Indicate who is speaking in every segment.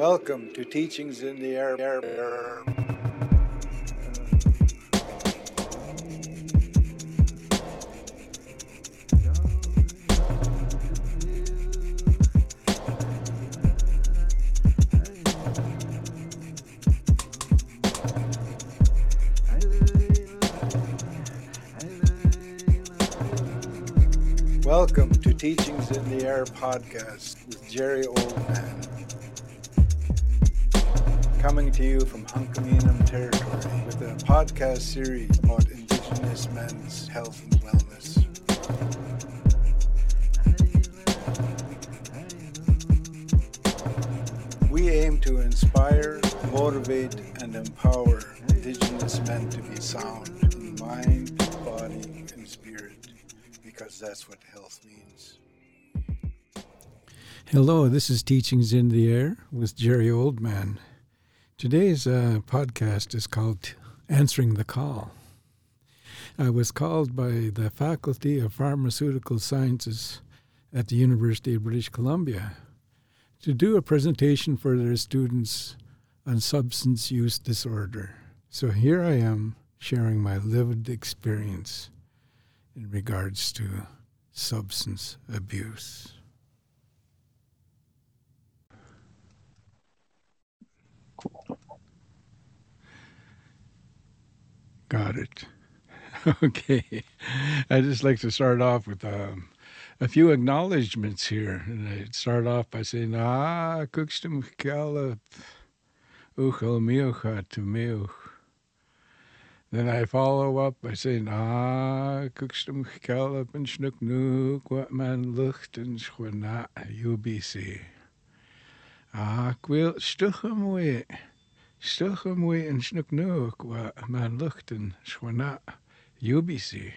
Speaker 1: Welcome to Teachings in the Air. Air- Air- Welcome to Teachings in the Air podcast with Jerry Oldman. Coming to you from Hunkaminam territory with a podcast series about Indigenous men's health and wellness. We aim to inspire, motivate, and empower Indigenous men to be sound in mind, body, and spirit because that's what health means.
Speaker 2: Hello, this is Teachings in the Air with Jerry Oldman. Today's uh, podcast is called Answering the Call. I was called by the Faculty of Pharmaceutical Sciences at the University of British Columbia to do a presentation for their students on substance use disorder. So here I am sharing my lived experience in regards to substance abuse. Got it. Okay. I'd just like to start off with um, a few acknowledgments here. And I'd start off by saying, Ah, kukstum kalap uchel miuch. Then I follow up by saying, Ah, kukstum kalap and nook, wat man lucht and schwana UBC. Ah, kwil stuchem we. Stuchem we and snook nook, wat man lucht and schwana UBC.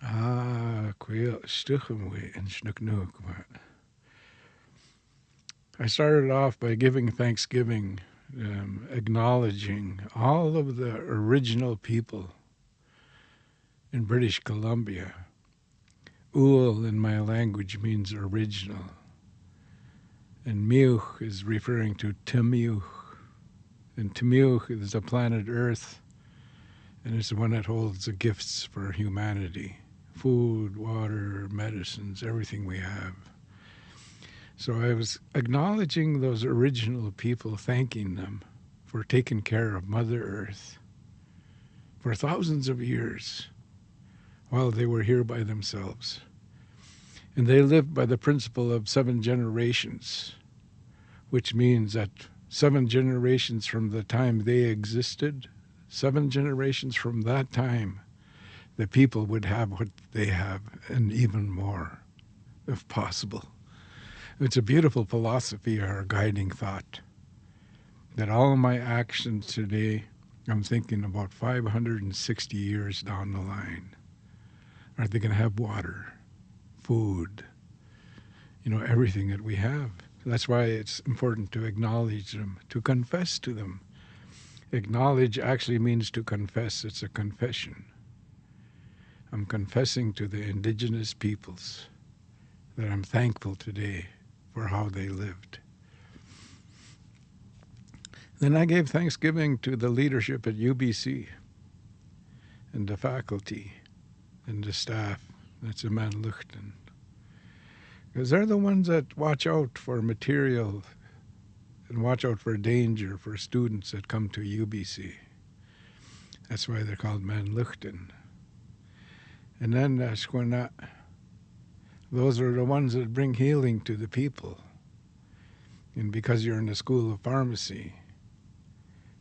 Speaker 2: Ah, kwil stuchem we and snook nook, wat. I started off by giving thanksgiving um, acknowledging all of the original people in British Columbia. Ul in my language means original, and Miuch is referring to Temiuch. And Temiuch is the planet Earth, and it's the one that holds the gifts for humanity food, water, medicines, everything we have. So I was acknowledging those original people, thanking them for taking care of Mother Earth for thousands of years while they were here by themselves. And they lived by the principle of seven generations, which means that seven generations from the time they existed, seven generations from that time, the people would have what they have and even more, if possible. It's a beautiful philosophy or guiding thought that all my actions today, I'm thinking about 560 years down the line. Are they going to have water, food, you know, everything that we have? That's why it's important to acknowledge them, to confess to them. Acknowledge actually means to confess, it's a confession. I'm confessing to the indigenous peoples that I'm thankful today for how they lived. Then I gave thanksgiving to the leadership at UBC and the faculty and the staff. That's a man Luchten. Because they're the ones that watch out for material and watch out for danger for students that come to UBC. That's why they're called Man Luchten. And then uh, Shkwana, those are the ones that bring healing to the people. And because you're in the school of pharmacy,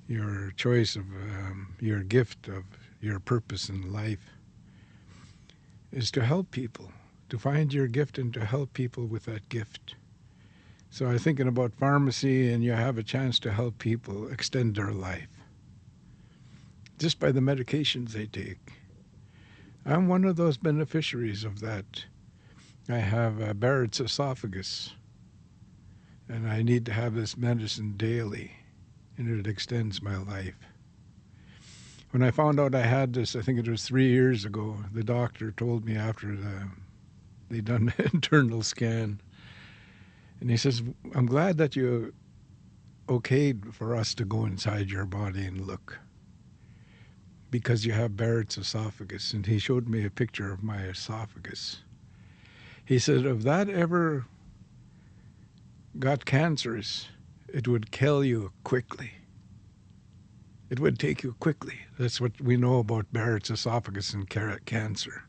Speaker 2: your choice of um, your gift of your purpose in life is to help people, to find your gift and to help people with that gift. So I'm thinking about pharmacy, and you have a chance to help people extend their life just by the medications they take. I'm one of those beneficiaries of that. I have a Barrett's esophagus, and I need to have this medicine daily, and it extends my life. When I found out I had this, I think it was three years ago, the doctor told me after the, they done the internal scan, and he says, I'm glad that you okayed for us to go inside your body and look because you have Barrett's esophagus. And he showed me a picture of my esophagus. He said, if that ever got cancerous, it would kill you quickly. It would take you quickly. That's what we know about Barrett's esophagus and cancer.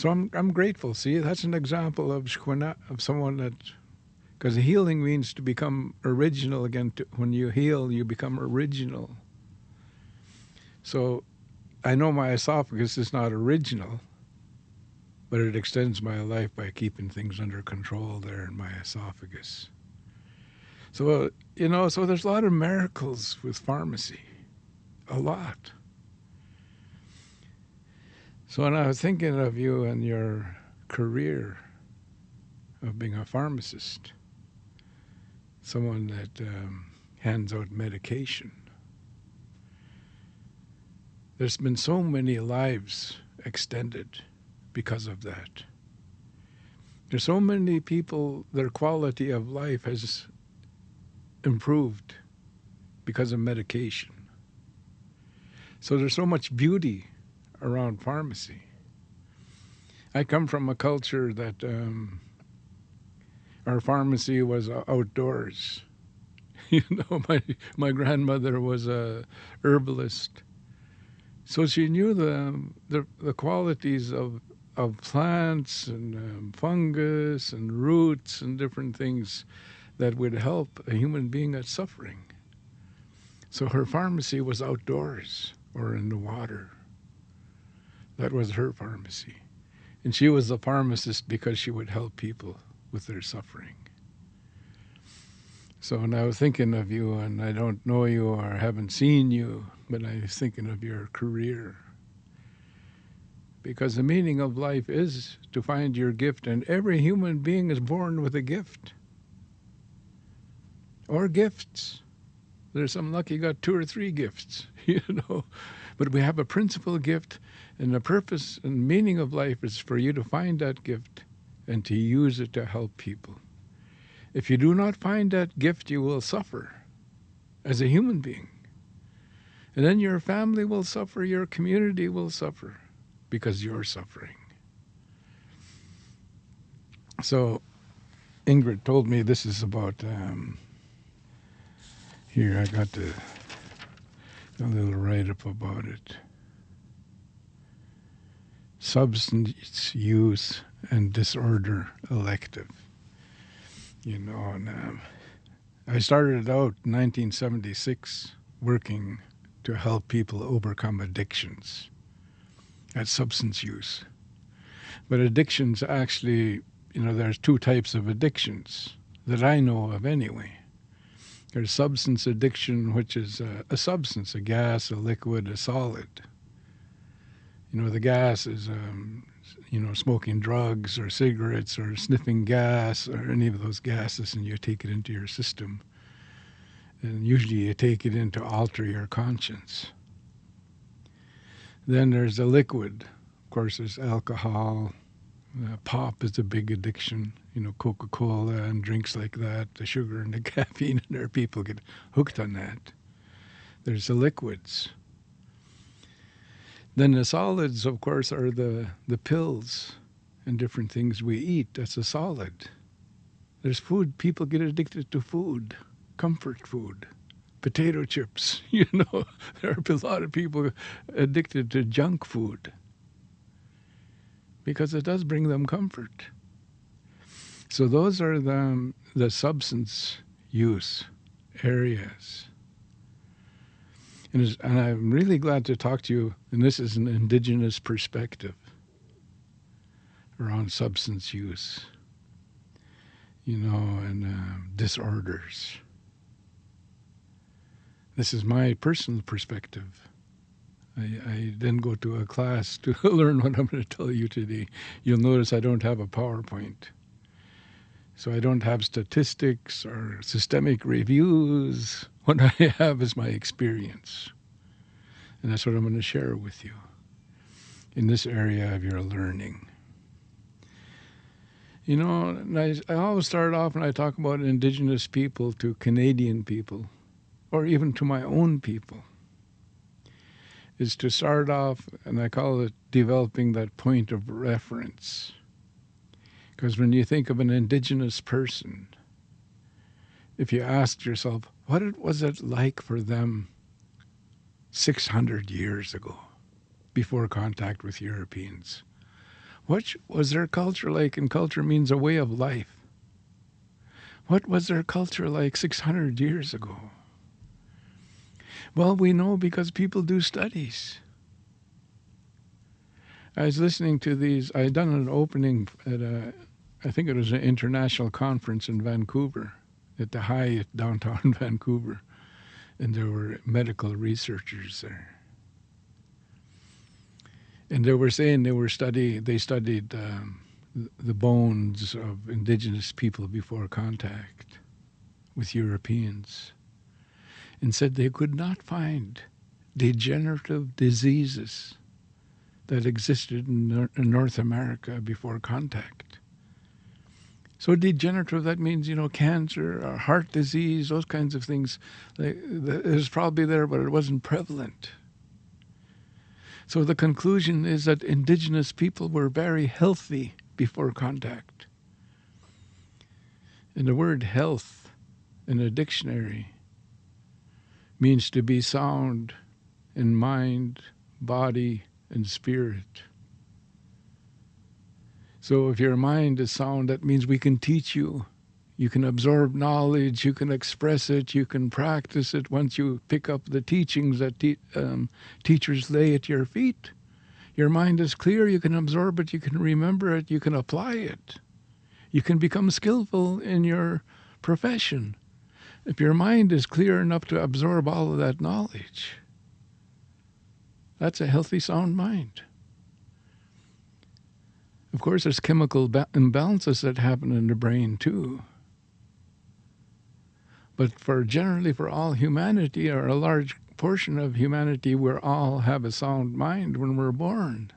Speaker 2: So I'm I'm grateful. See, that's an example of of someone that, because healing means to become original again. To, when you heal, you become original. So, I know my esophagus is not original, but it extends my life by keeping things under control there in my esophagus. So, you know, so there's a lot of miracles with pharmacy. A lot. So when I was thinking of you and your career of being a pharmacist, someone that um, hands out medication, there's been so many lives extended because of that. There's so many people, their quality of life has improved because of medication. So there's so much beauty around pharmacy. I come from a culture that um, our pharmacy was outdoors. you know, my my grandmother was a herbalist, so she knew the the, the qualities of of plants and um, fungus and roots and different things that would help a human being that's suffering. So her pharmacy was outdoors or in the water. That was her pharmacy. And she was a pharmacist because she would help people with their suffering. So when I was thinking of you, and I don't know you or haven't seen you, but I was thinking of your career. Because the meaning of life is to find your gift, and every human being is born with a gift or gifts. There's some lucky got two or three gifts, you know. But we have a principal gift, and the purpose and meaning of life is for you to find that gift and to use it to help people. If you do not find that gift, you will suffer as a human being. And then your family will suffer, your community will suffer because you're suffering. So Ingrid told me this is about um, here, I got the, a little write up about it. Substance use and disorder elective. You know, and um, I started out in 1976 working to help people overcome addictions at substance use. But addictions actually, you know, there's two types of addictions that I know of anyway. There's substance addiction, which is a, a, substance, a gas, a liquid, a solid. You know, the gas is, um, you know, smoking drugs or cigarettes or sniffing gas or any of those gases, and you take it into your system. And usually you take it in to alter your conscience. Then there's the liquid. Of course, there's alcohol. Uh, pop is a big addiction you know, Coca Cola and drinks like that, the sugar and the caffeine, and there people get hooked on that. There's the liquids. Then the solids, of course, are the, the pills and different things we eat. That's a solid. There's food, people get addicted to food, comfort food, potato chips. You know, there are a lot of people addicted to junk food because it does bring them comfort. So those are the, the substance use areas. And, and I'm really glad to talk to you, and this is an indigenous perspective around substance use, you know, and uh, disorders. This is my personal perspective. I, I, didn't go to a class to learn what I'm going to tell you today. You'll notice I don't have a PowerPoint. So I don't have statistics or systemic reviews. What I have is my experience. And that's what I'm going to share with you in this area of your learning. You know, I, I always start off when I talk about Indigenous people to Canadian people, or even to my own people, is to start off, and I call it developing that point of reference. Because when you think of an Indigenous person, if you ask yourself, what it was it like for them 600 years ago, before contact with Europeans? What was their culture like? And culture means a way of life. What was their culture like 600 years ago? Well, we know because people do studies. I was listening to these, I had done an opening at a, I think it was an international conference in Vancouver, at the Hyatt downtown Vancouver, and there were medical researchers there and they were saying they were study they studied um, the bones of indigenous people before contact with Europeans and said they could not find degenerative diseases that existed in North America before contact. So degenerative, that means, you know, cancer or heart disease, those kinds of things. it was probably there, but it wasn't prevalent. So the conclusion is that indigenous people were very healthy before contact. And the word health in a dictionary means to be sound in mind, body, and spirit. So if your mind is sound, that means we can teach you you can absorb knowledge, you can express it, you can practice it once you pick up the teachings that te- um, teachers lay at your feet. Your mind is clear, you can absorb it, you can remember it, you can apply it. You can become skillful in your profession if your mind is clear enough to absorb all of that knowledge. That's a healthy, sound mind. Of course, there's chemical ba- imbalances that happen in the brain too. But for generally for all humanity or a large portion of humanity, we all have a sound mind when we're born.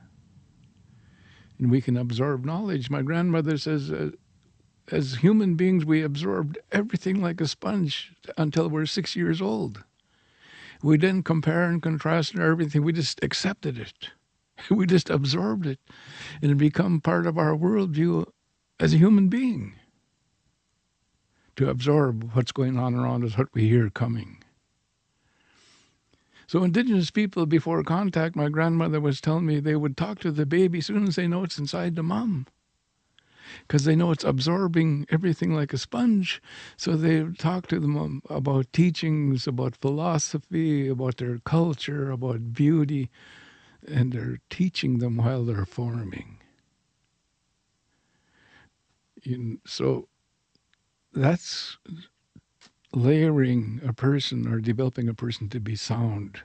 Speaker 2: And we can absorb knowledge. My grandmother says, uh, as human beings, we absorbed everything like a sponge until we're six years old. We didn't compare and contrast and everything. We just accepted it. We just absorbed it and it become part of our worldview as a human being to absorb what's going on around us, what we hear coming. So, indigenous people, before contact, my grandmother was telling me they would talk to the baby as soon as they know it's inside the mom. Because they know it's absorbing everything like a sponge. So they talk to them about teachings, about philosophy, about their culture, about beauty, and they're teaching them while they're forming. so that's layering a person or developing a person to be sound,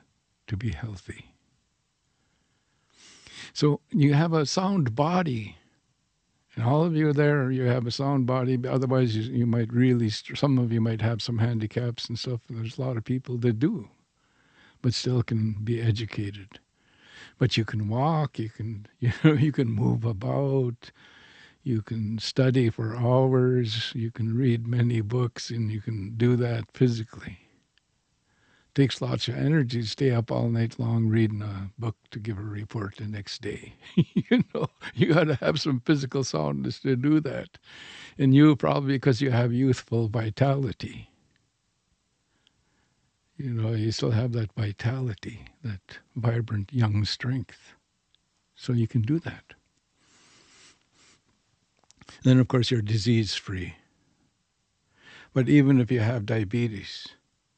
Speaker 2: to be healthy. So you have a sound body. And all of you there, you have a sound body. Otherwise, you, you might really, some of you might have some handicaps and stuff. And there's a lot of people that do, but still can be educated. But you can walk, you can, you know, you can move about, you can study for hours, you can read many books, and you can do that physically. It takes lots of energy to stay up all night long reading a book to give a report the next day. you know, you got to have some physical soundness to do that. And you probably because you have youthful vitality. You know, you still have that vitality, that vibrant young strength. So you can do that. Then, of course, you're disease free. But even if you have diabetes,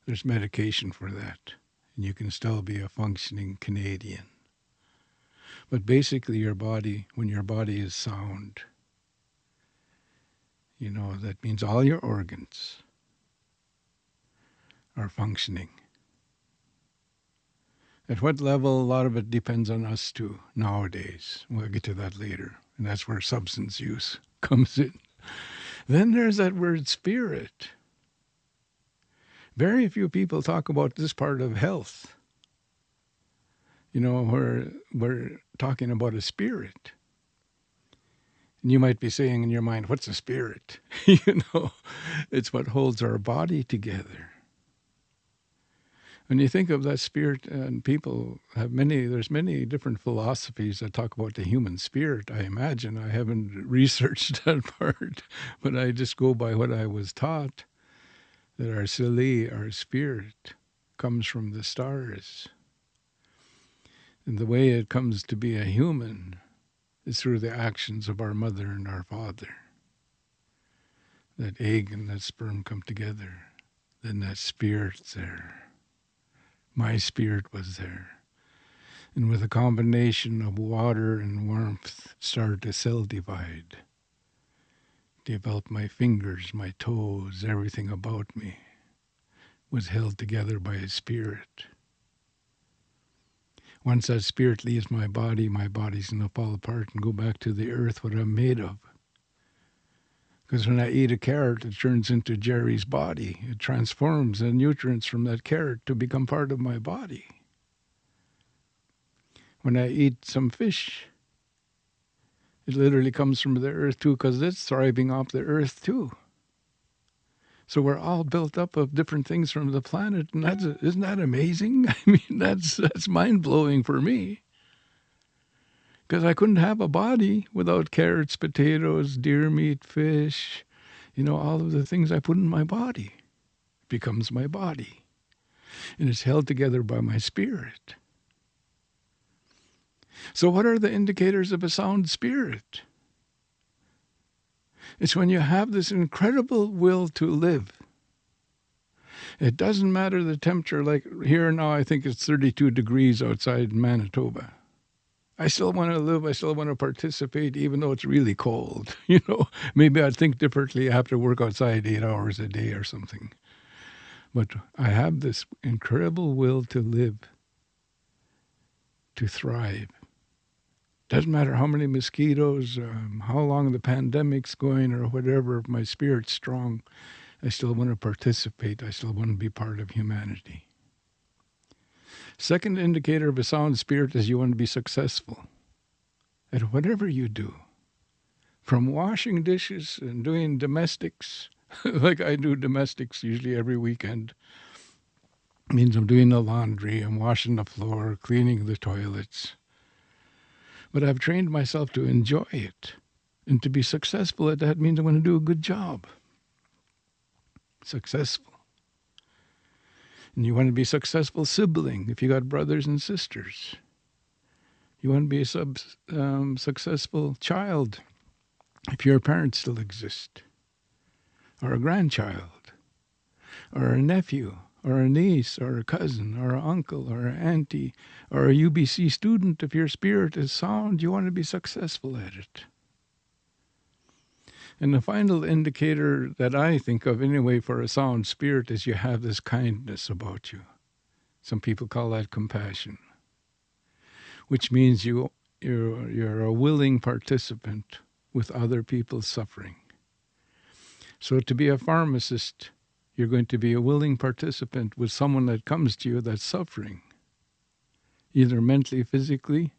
Speaker 2: there's medication for that, and you can still be a functioning Canadian. But basically, your body, when your body is sound, you know, that means all your organs are functioning. At what level, a lot of it depends on us too, nowadays. We'll get to that later. And that's where substance use comes in. Then there's that word spirit. Very few people talk about this part of health. You know, we're, we're talking about a spirit. And you might be saying in your mind, what's a spirit? you know, it's what holds our body together. When you think of that spirit, uh, and people have many, there's many different philosophies that talk about the human spirit, I imagine. I haven't researched that part, but I just go by what I was taught that our Sili, our spirit, comes from the stars. And the way it comes to be a human is through the actions of our mother and our father. That egg and that sperm come together, then that spirit's there. My spirit was there. And with a combination of water and warmth, started to cell divide. Developed my fingers, my toes, everything about me was held together by a spirit. Once that spirit leaves my body, my body's going to fall apart and go back to the earth, what I'm made of. Because when I eat a carrot, it turns into Jerry's body. It transforms the nutrients from that carrot to become part of my body. When I eat some fish, it literally comes from the earth too, because it's thriving off the earth too. So we're all built up of different things from the planet, and that's isn't that amazing? I mean, that's that's mind blowing for me. Because I couldn't have a body without carrots, potatoes, deer meat, fish, you know, all of the things I put in my body becomes my body. And it's held together by my spirit. So, what are the indicators of a sound spirit? It's when you have this incredible will to live. It doesn't matter the temperature, like here now, I think it's 32 degrees outside Manitoba. I still want to live. I still want to participate, even though it's really cold. You know, maybe I'd think differently. I have to work outside eight hours a day or something. But I have this incredible will to live, to thrive. Doesn't matter how many mosquitoes, um, how long the pandemic's going, or whatever, if my spirit's strong, I still want to participate. I still want to be part of humanity. Second indicator of a sound spirit is you want to be successful at whatever you do. From washing dishes and doing domestics, like I do domestics usually every weekend, means I'm doing the laundry, I'm washing the floor, cleaning the toilets but I've trained myself to enjoy it. And to be successful at that means I'm going to do a good job. Successful. And you want to be a successful sibling if you got brothers and sisters. You want to be a sub, um, successful child if your parents still exist, or a grandchild, or a nephew, or a niece or a cousin or an uncle or an auntie or a UBC student, if your spirit is sound, you want to be successful at it. And the final indicator that I think of anyway for a sound spirit is you have this kindness about you. Some people call that compassion, which means you, you're, you're a willing participant with other people's suffering. So to be a pharmacist, you're going to be a willing participant with someone that comes to you that's suffering, either mentally, physically.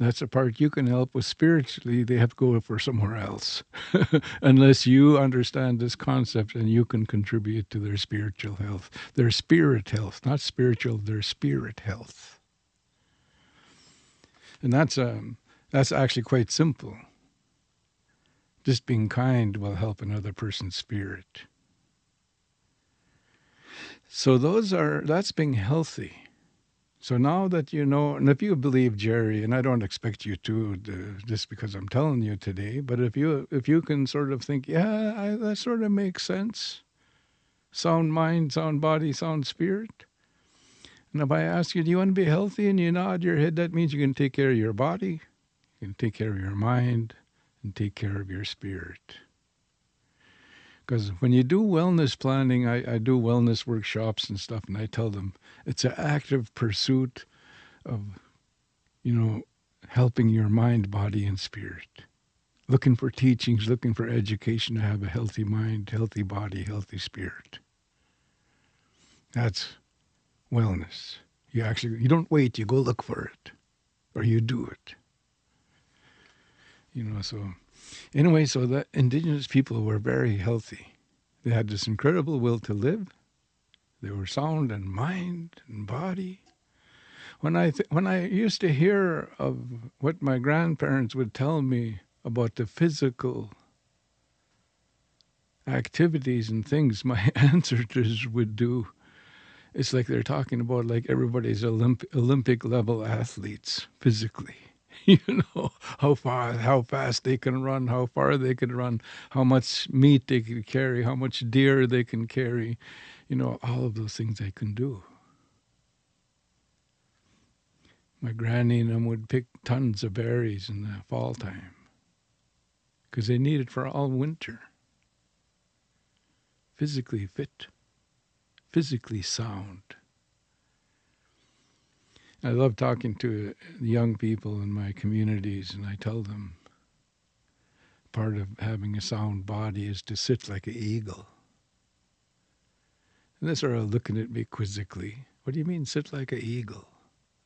Speaker 2: That's a part you can help with spiritually. They have to go for somewhere else, unless you understand this concept and you can contribute to their spiritual health, their spirit health, not spiritual, their spirit health. And that's um, that's actually quite simple. Just being kind will help another person's spirit. So those are that's being healthy. So now that you know, and if you believe Jerry, and I don't expect you to, just because I'm telling you today, but if you if you can sort of think, yeah, I, that sort of makes sense. Sound mind, sound body, sound spirit. And if I ask you, do you want to be healthy, and you nod your head, that means you can take care of your body, you can take care of your mind, and take care of your spirit. Because when you do wellness planning, I, I do wellness workshops and stuff, and I tell them it's an active pursuit of, you know, helping your mind, body, and spirit. Looking for teachings, looking for education to have a healthy mind, healthy body, healthy spirit. That's wellness. You actually you don't wait, you go look for it. Or you do it. You know, so Anyway, so the indigenous people were very healthy. They had this incredible will to live. They were sound in mind and body. When I th- when I used to hear of what my grandparents would tell me about the physical activities and things my ancestors would do, it's like they're talking about like everybody's Olymp- Olympic level athletes physically. you know how far how fast they can run how far they can run how much meat they can carry how much deer they can carry you know all of those things they can do. My granny and them would pick tons of berries in the fall time because they need it for all winter. Physically fit physically sound I love talking to young people in my communities, and I tell them part of having a sound body is to sit like an eagle. And they of looking at me quizzically. What do you mean, sit like an eagle?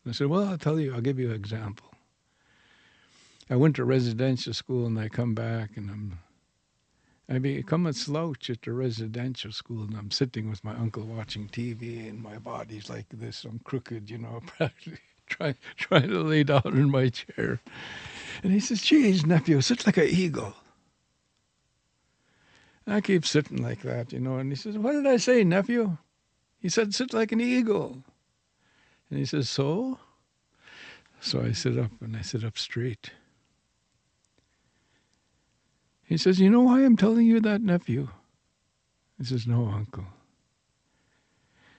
Speaker 2: And I said, Well, I'll tell you, I'll give you an example. I went to residential school and I come back and I'm I become a slouch at the residential school, and I'm sitting with my uncle watching TV, and my body's like this. I'm crooked, you know, practically trying trying to lay down in my chair. And he says, "Geez, nephew, sit like an eagle." And I keep sitting like that, you know. And he says, "What did I say, nephew?" He said, "Sit like an eagle." And he says, "So?" So I sit up, and I sit up straight. He says, You know why I'm telling you that, nephew? He says, No, uncle.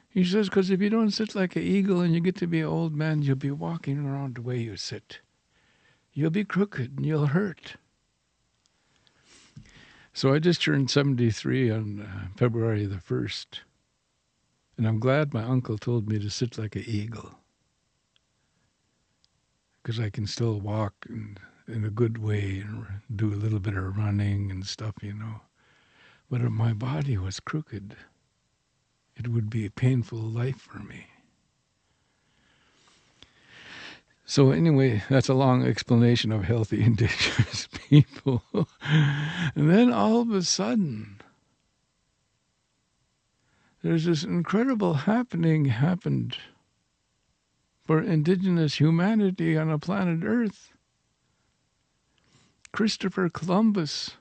Speaker 2: He says, Because if you don't sit like an eagle and you get to be an old man, you'll be walking around the way you sit. You'll be crooked and you'll hurt. So I just turned 73 on uh, February the 1st. And I'm glad my uncle told me to sit like an eagle. Because I can still walk and in a good way and do a little bit of running and stuff, you know. But if my body was crooked, it would be a painful life for me. So anyway, that's a long explanation of healthy indigenous people. and then all of a sudden, there's this incredible happening happened for indigenous humanity on a planet Earth. Christopher Columbus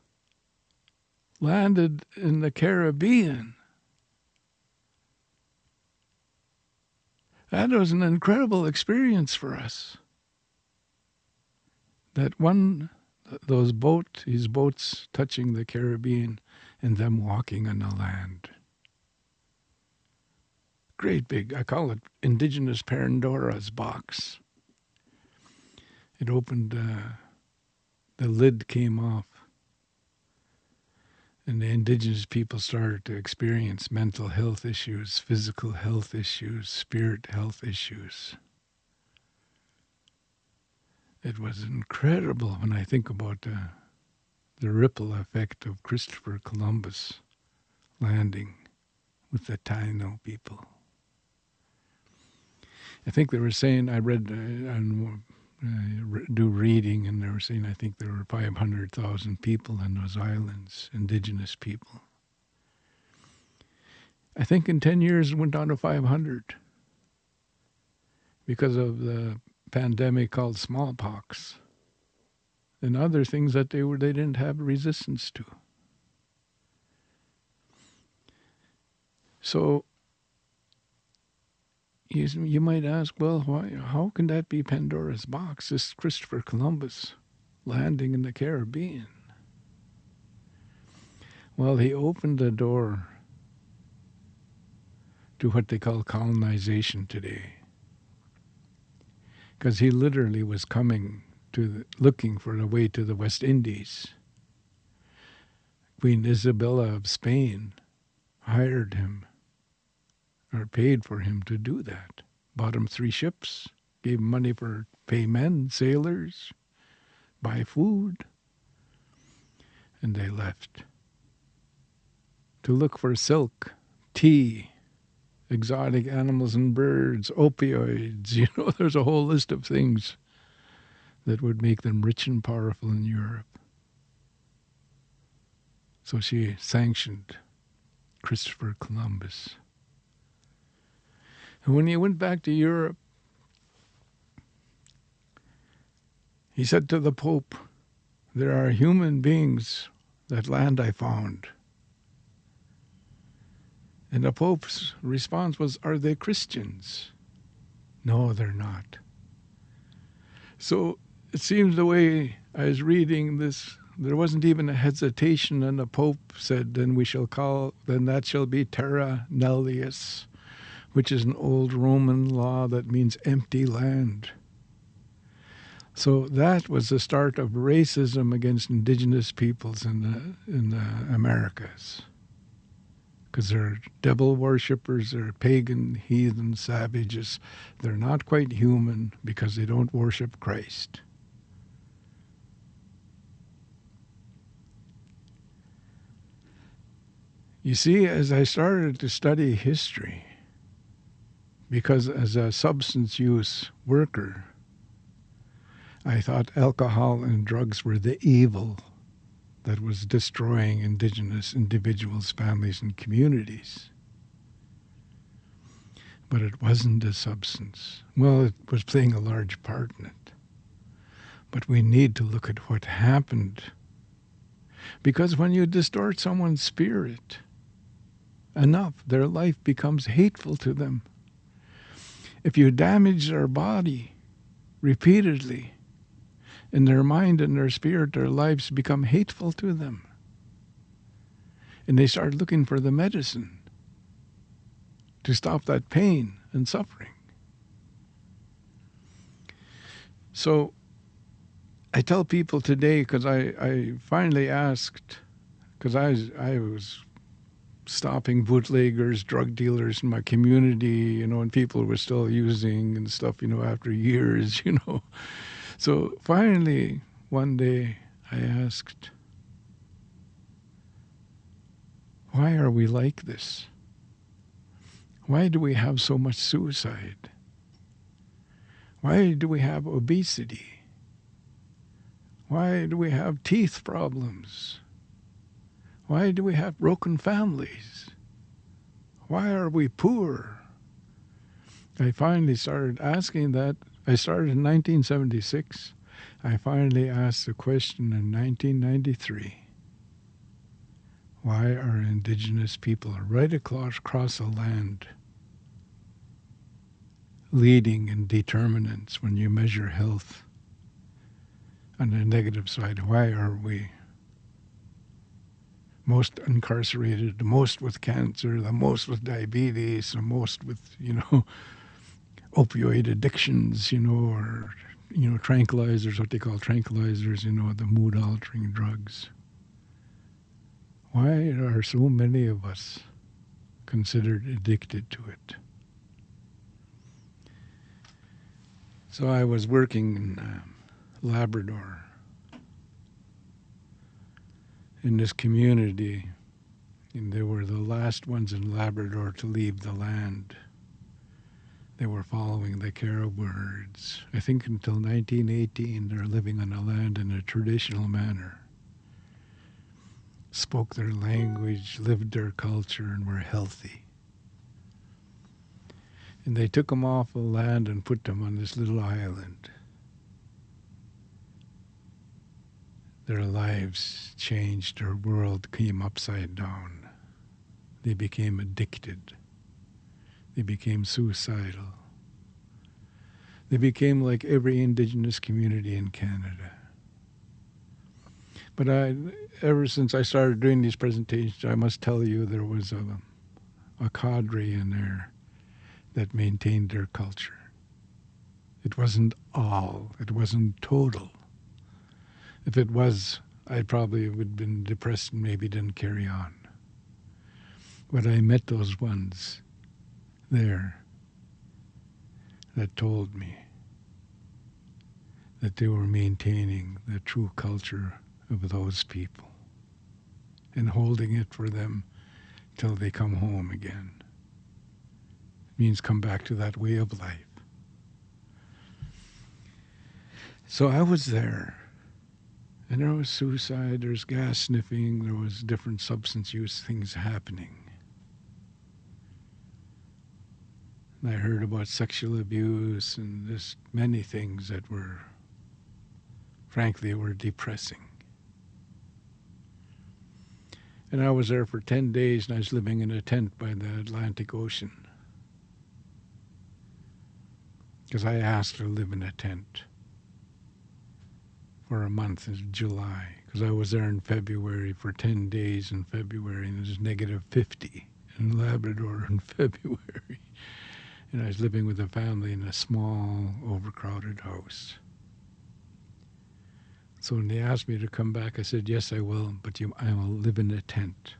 Speaker 2: landed in the Caribbean. That was an incredible experience for us. That one, those boat, his boats touching the Caribbean and them walking on the land. Great big, I call it indigenous Pandora's box. It opened uh, the lid came off. And the indigenous people started to experience mental health issues, physical health issues, spirit health issues. It was incredible when I think about the, the ripple effect of Christopher Columbus landing with the Taino people. I think they were saying, I read uh, on uh, do reading, and they were saying I think there were 500,000 people in those islands, indigenous people. I think in 10 years it went down to 500 because of the pandemic called smallpox and other things that they were they didn't have resistance to. So you, might ask, well, why, how can that be Pandora's box? This Christopher Columbus landing in the Caribbean. Well, he opened the door to what they call colonization today. Because he literally was coming to the, looking for a way to the West Indies. Queen Isabella of Spain hired him paid for him to do that. Bought him three ships, gave him money for pay men, sailors, buy food, and they left to look for silk, tea, exotic animals and birds, opioids. You know, there's a whole list of things that would make them rich and powerful in Europe. So she sanctioned Christopher Columbus. And when he went back to Europe, he said to the Pope, There are human beings that land I found. And the Pope's response was, Are they Christians? No, they're not. So it seems the way I was reading this, there wasn't even a hesitation, and the Pope said, Then we shall call, then that shall be terra nullius, which is an old Roman law that means empty land. So that was the start of racism against indigenous peoples in the in the Americas. Because they're devil worshippers, they're pagan, heathen, savages. They're not quite human because they don't worship Christ. You see, as I started to study history, because as a substance use worker, I thought alcohol and drugs were the evil that was destroying indigenous individuals, families, and communities. But it wasn't a substance. Well, it was playing a large part in it. But we need to look at what happened. Because when you distort someone's spirit enough, their life becomes hateful to them. If you damage their body repeatedly, in their mind and their spirit, their lives become hateful to them. And they start looking for the medicine to stop that pain and suffering. So I tell people today, because I, I finally asked, because I, I was stopping bootleggers, drug dealers in my community, you know, and people were still using and stuff, you know, after years, you know. So finally, one day, I asked, Why are we like this? Why do we have so much suicide? Why do we have obesity? Why do we have teeth problems? Why do we have broken families? Why are we poor? I finally started asking that I started in 1976. I finally asked the question in 1993 why are indigenous people right across, the land leading in determinants when you measure health? On the negative side, why are we most incarcerated, the most with cancer, the most with diabetes, the most with, you know, opioid addictions, you know, or you know, tranquilizers, what they call tranquilizers, you know, the mood altering drugs. Why are so many of us considered addicted to it? So I was working in um, Labrador in this community, and they were the last ones in Labrador to leave the land. They were following the caribou herds. I think until 1918, they're living on the land in a traditional manner. Spoke their language, lived their culture, and were healthy. And they took them off the land and put them on this little island. Their lives changed, their world came upside down. They became addicted they became suicidal. They became like every indigenous community in Canada. But I, ever since I started doing these presentations, I must tell you there was a, a cadre in there that maintained their culture. It wasn't all, it wasn't total. If it was, I probably would have been depressed and maybe didn't carry on. But I met those ones there that told me that they were maintaining the true culture of those people and holding it for them till they come home again. It means come back to that way of life. So I was there And there was suicide, there was gas sniffing, there was different substance use things happening. And I heard about sexual abuse and just many things that were, frankly, were depressing. And I was there for 10 days and I was living in a tent by the Atlantic Ocean. Because I asked to live in a tent for a month in July. Because I was there in February for 10 days in February and it was negative 50 in Labrador in February. And I was living with a family in a small, overcrowded house. So when they asked me to come back, I said, yes, I will, but you, I will live in a tent.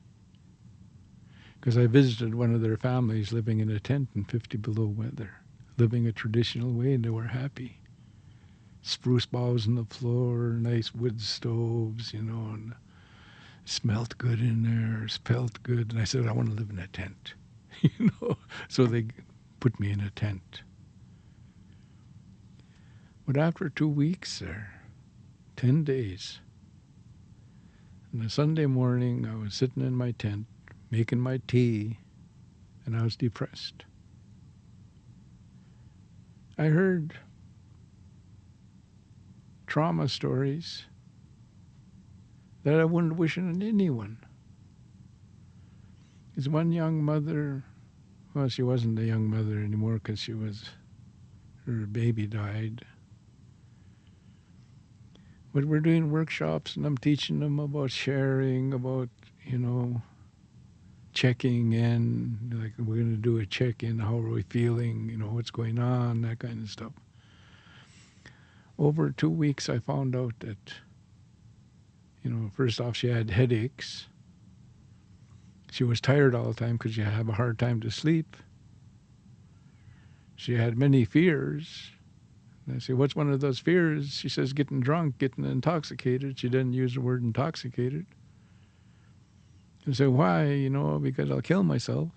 Speaker 2: Because I visited one of their families living in a tent in 50 below weather, living a traditional way, and they were happy. Spruce boughs on the floor, nice wood stoves, you know, and smelt good in there, smelled good. And I said, I want to live in a tent, you know. So they put me in a tent. But after two weeks there, 10 days, on a Sunday morning, I was sitting in my tent making my tea, and I was depressed. I heard trauma stories that I wouldn't wish on anyone. There's one young mother well, she wasn't a young mother anymore because she was, her baby died. But we're doing workshops and I'm teaching them about sharing, about, you know, checking in, like we're going to do a check in, how are we feeling, you know, what's going on, that kind of stuff. Over two weeks, I found out that, you know, first off, she had headaches. She was tired all the time because she had a hard time to sleep. She had many fears. And I say, what's one of those fears? She says, getting drunk, getting intoxicated. She didn't use the word intoxicated. I say, why? You know, because I'll kill myself.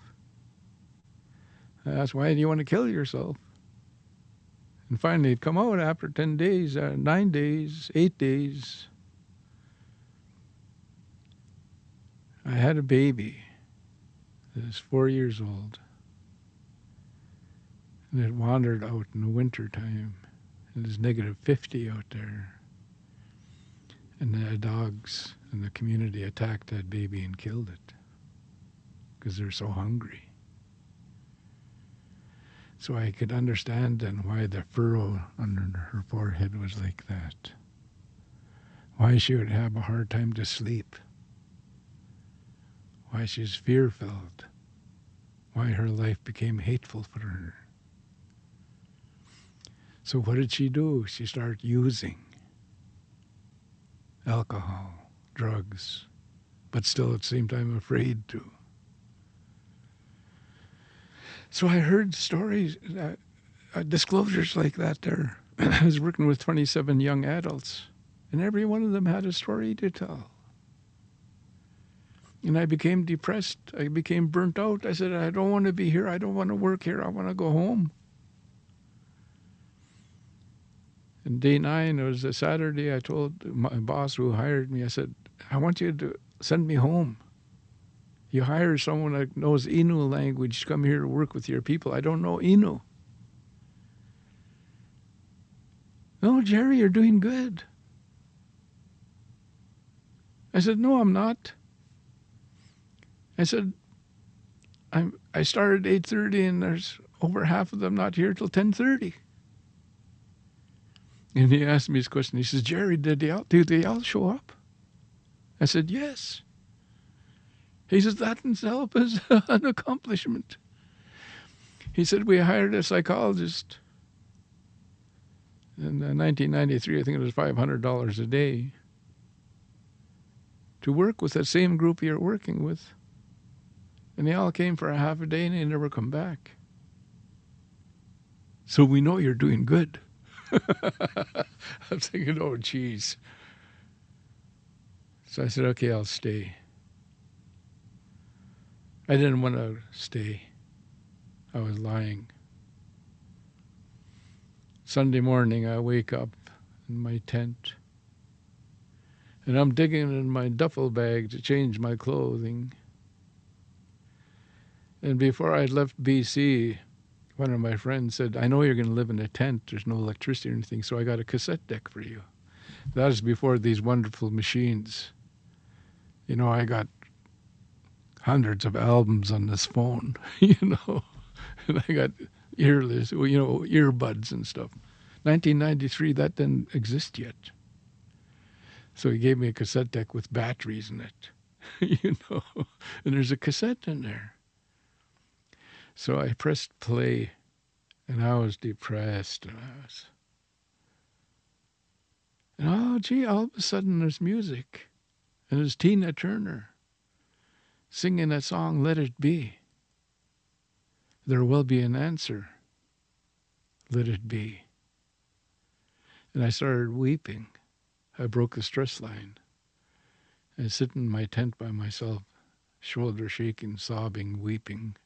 Speaker 2: I asked, why do you want to kill yourself? And finally, it come out after 10 days, uh, nine days, eight days. I had a baby is four years old. And it wandered out in the winter time. It was negative 50 out there. And the dogs in the community attacked that baby and killed it because they're so hungry. So I could understand then why the furrow under her forehead was like that. Why she would have a hard time to sleep why she's fear filled, why her life became hateful for her. So, what did she do? She started using alcohol, drugs, but still at the same time afraid to. So, I heard stories, uh, uh, disclosures like that there. I was working with 27 young adults, and every one of them had a story to tell. And I became depressed. I became burnt out. I said, I don't want to be here. I don't want to work here. I want to go home. And day nine, it was a Saturday, I told my boss who hired me, I said, I want you to send me home. You hire someone that knows Innu language to come here to work with your people. I don't know Innu. No, Jerry, you're doing good. I said, No, I'm not. I said, I'm, I started at 8.30 and there's over half of them not here till 10.30. And he asked me this question. He says, Jerry, did they all, did they all show up? I said, yes. He says, that in itself is an accomplishment. He said, we hired a psychologist in uh, 1993, I think it was $500 a day, to work with that same group you're working with. And they all came for a half a day and they never come back. So we know you're doing good. I'm thinking, oh, geez. So I said, okay, I'll stay. I didn't want to stay. I was lying. Sunday morning, I wake up in my tent. And I'm digging in my duffel bag to change my clothing. And before I left BC, one of my friends said, I know you're going to live in a tent. There's no electricity or anything, so I got a cassette deck for you. That was before these wonderful machines. You know, I got hundreds of albums on this phone, you know, and I got earless, you know, earbuds and stuff. 1993, that didn't exist yet. So he gave me a cassette deck with batteries in it, you know, and there's a cassette in there. So I pressed play and I was depressed and I was, and oh gee, all of a sudden there's music and there's Tina Turner singing that song, Let It Be. There will be an answer. Let it be. And I started weeping. I broke the stress line. I sit in my tent by myself, shoulder shaking, sobbing, weeping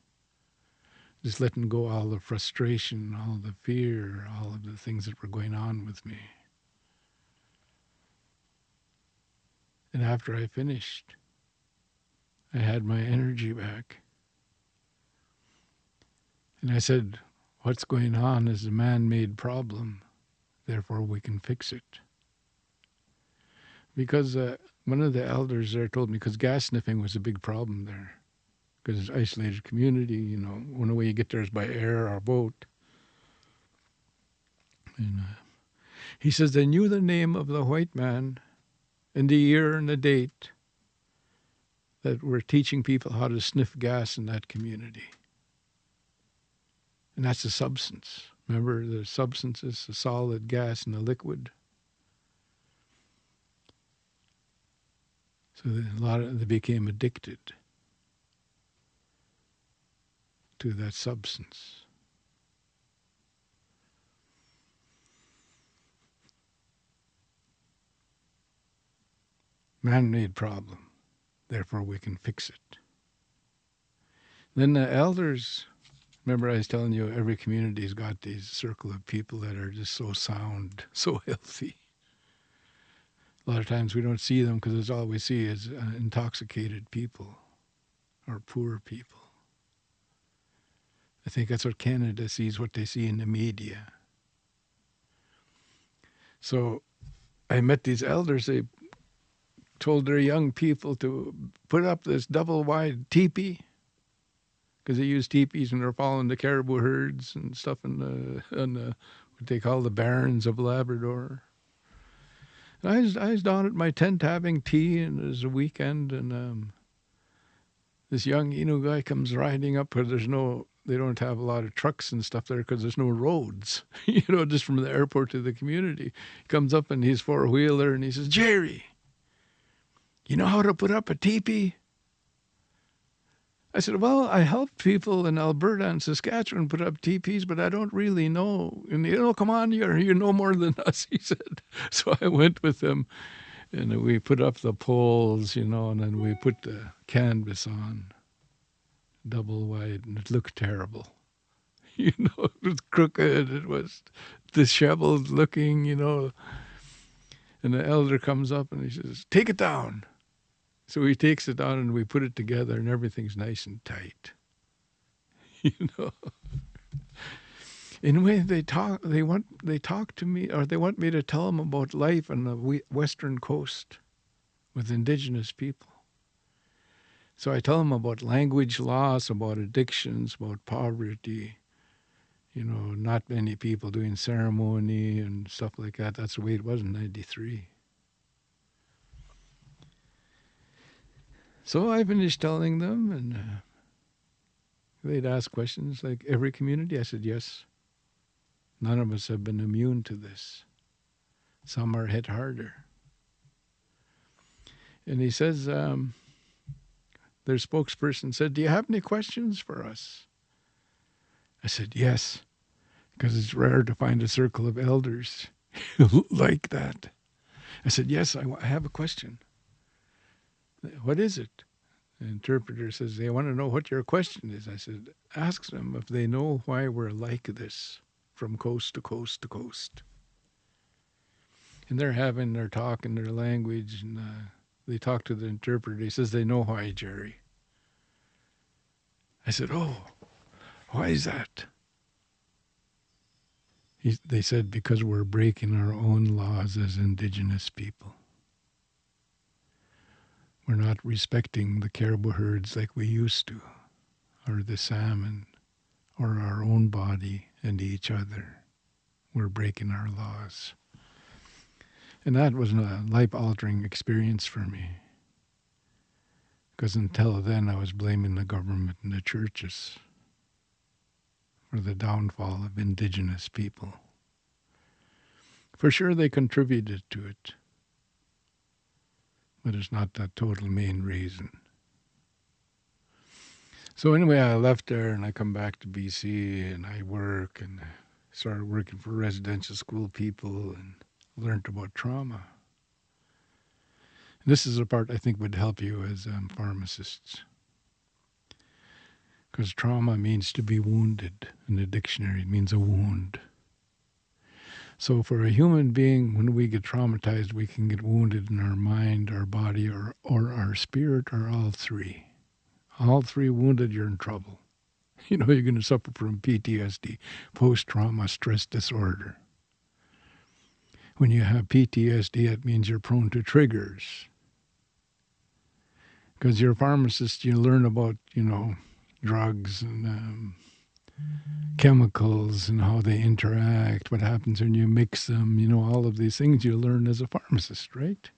Speaker 2: just letting go all the frustration, all the fear, all of the things that were going on with me. And after I finished, I had my energy back. And I said, What's going on is a man made problem, therefore we can fix it. Because uh, one of the elders there told me, because gas sniffing was a big problem there because it's isolated community. You know, one way you get there is by air or boat. And uh, he says they knew the name of the white man, and the year and the date that were teaching people how to sniff gas in that community. And that's the substance. Remember, the substance is the solid gas and the liquid. So a lot of they became addicted. to that substance. Man-made problem, therefore we can fix it. Then the elders, remember I was telling you every community's got these circle of people that are just so sound, so healthy. A lot of times we don't see them because all we see is uh, intoxicated people or poor people. I think that's what Canada sees, what they see in the media. So I met these elders. They told their young people to put up this double wide teepee because they use teepees when they're following the caribou herds and stuff in the, in the what they call the barrens of Labrador. And I was, I was down at my tent having tea, and it was a weekend, and um, this young Innu guy comes riding up where there's no they don't have a lot of trucks and stuff there because there's no roads, you know, just from the airport to the community. He comes up and he's four wheeler and he says, Jerry, you know how to put up a teepee? I said, Well, I helped people in Alberta and Saskatchewan put up teepees, but I don't really know. And you know, come on, you you know more than us, he said. So I went with him and we put up the poles, you know, and then we put the canvas on double wide, and it looked terrible. You know, it was crooked, it was disheveled looking, you know. And the elder comes up and he says, Take it down. So he takes it down and we put it together and everything's nice and tight. You know. In a way, they talk. They want. They talk to me, or they want me to tell them about life on the western coast with indigenous people. So I tell them about language loss, about addictions, about poverty, you know, not many people doing ceremony and stuff like that. That's the way it was in 93. So I finished telling them, and uh, they'd ask questions like every community. I said, yes. None of us have been immune to this. Some are hit harder. And he says, um, their spokesperson said, Do you have any questions for us? I said, Yes, because it's rare to find a circle of elders like that. I said, Yes, I, have a question. What is it? The interpreter says, They want to know what your question is. I said, Ask them if they know why we're like this from coast to coast to coast. and they're having their talk in their language, and uh, they talk to the interpreter. He says they know why, Jerry. I said, "Oh, why is that?" He, they said because we're breaking our own laws as indigenous people. We're not respecting the caribou herds like we used to, or the salmon, or our own body and each other. We're breaking our laws. And that was a life altering experience for me. Because until then, I was blaming the government and the churches for the downfall of indigenous people. For sure, they contributed to it, but it's not the total main reason. So, anyway, I left there and I come back to BC and I work and started working for residential school people and learned about trauma. This is a part I think would help you as um, pharmacists. Because trauma means to be wounded. In the dictionary, it means a wound. So, for a human being, when we get traumatized, we can get wounded in our mind, our body, or, or our spirit, or all three. All three wounded, you're in trouble. You know, you're going to suffer from PTSD, post trauma stress disorder. When you have PTSD, it means you're prone to triggers. Because you're a pharmacist, you learn about, you know, drugs and um, chemicals and how they interact, what happens when you mix them, you know, all of these things you learn as a pharmacist, right?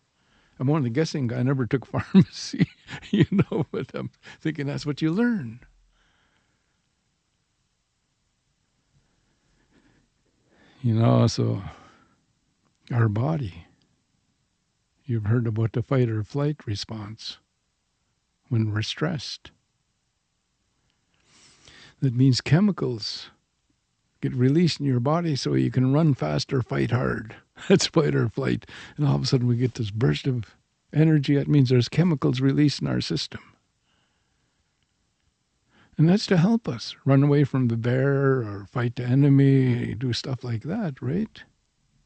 Speaker 2: I'm only guessing I never took pharmacy, you know, but I'm thinking that's what you learn. You know, so our body. You've heard about the fight or flight response when we're stressed. That means chemicals get released in your body so you can run faster, fight hard. That's fight or flight. And all of a sudden we get this burst of energy. That means there's chemicals released in our system. And that's to help us run away from the bear or fight the enemy, do stuff like that, right?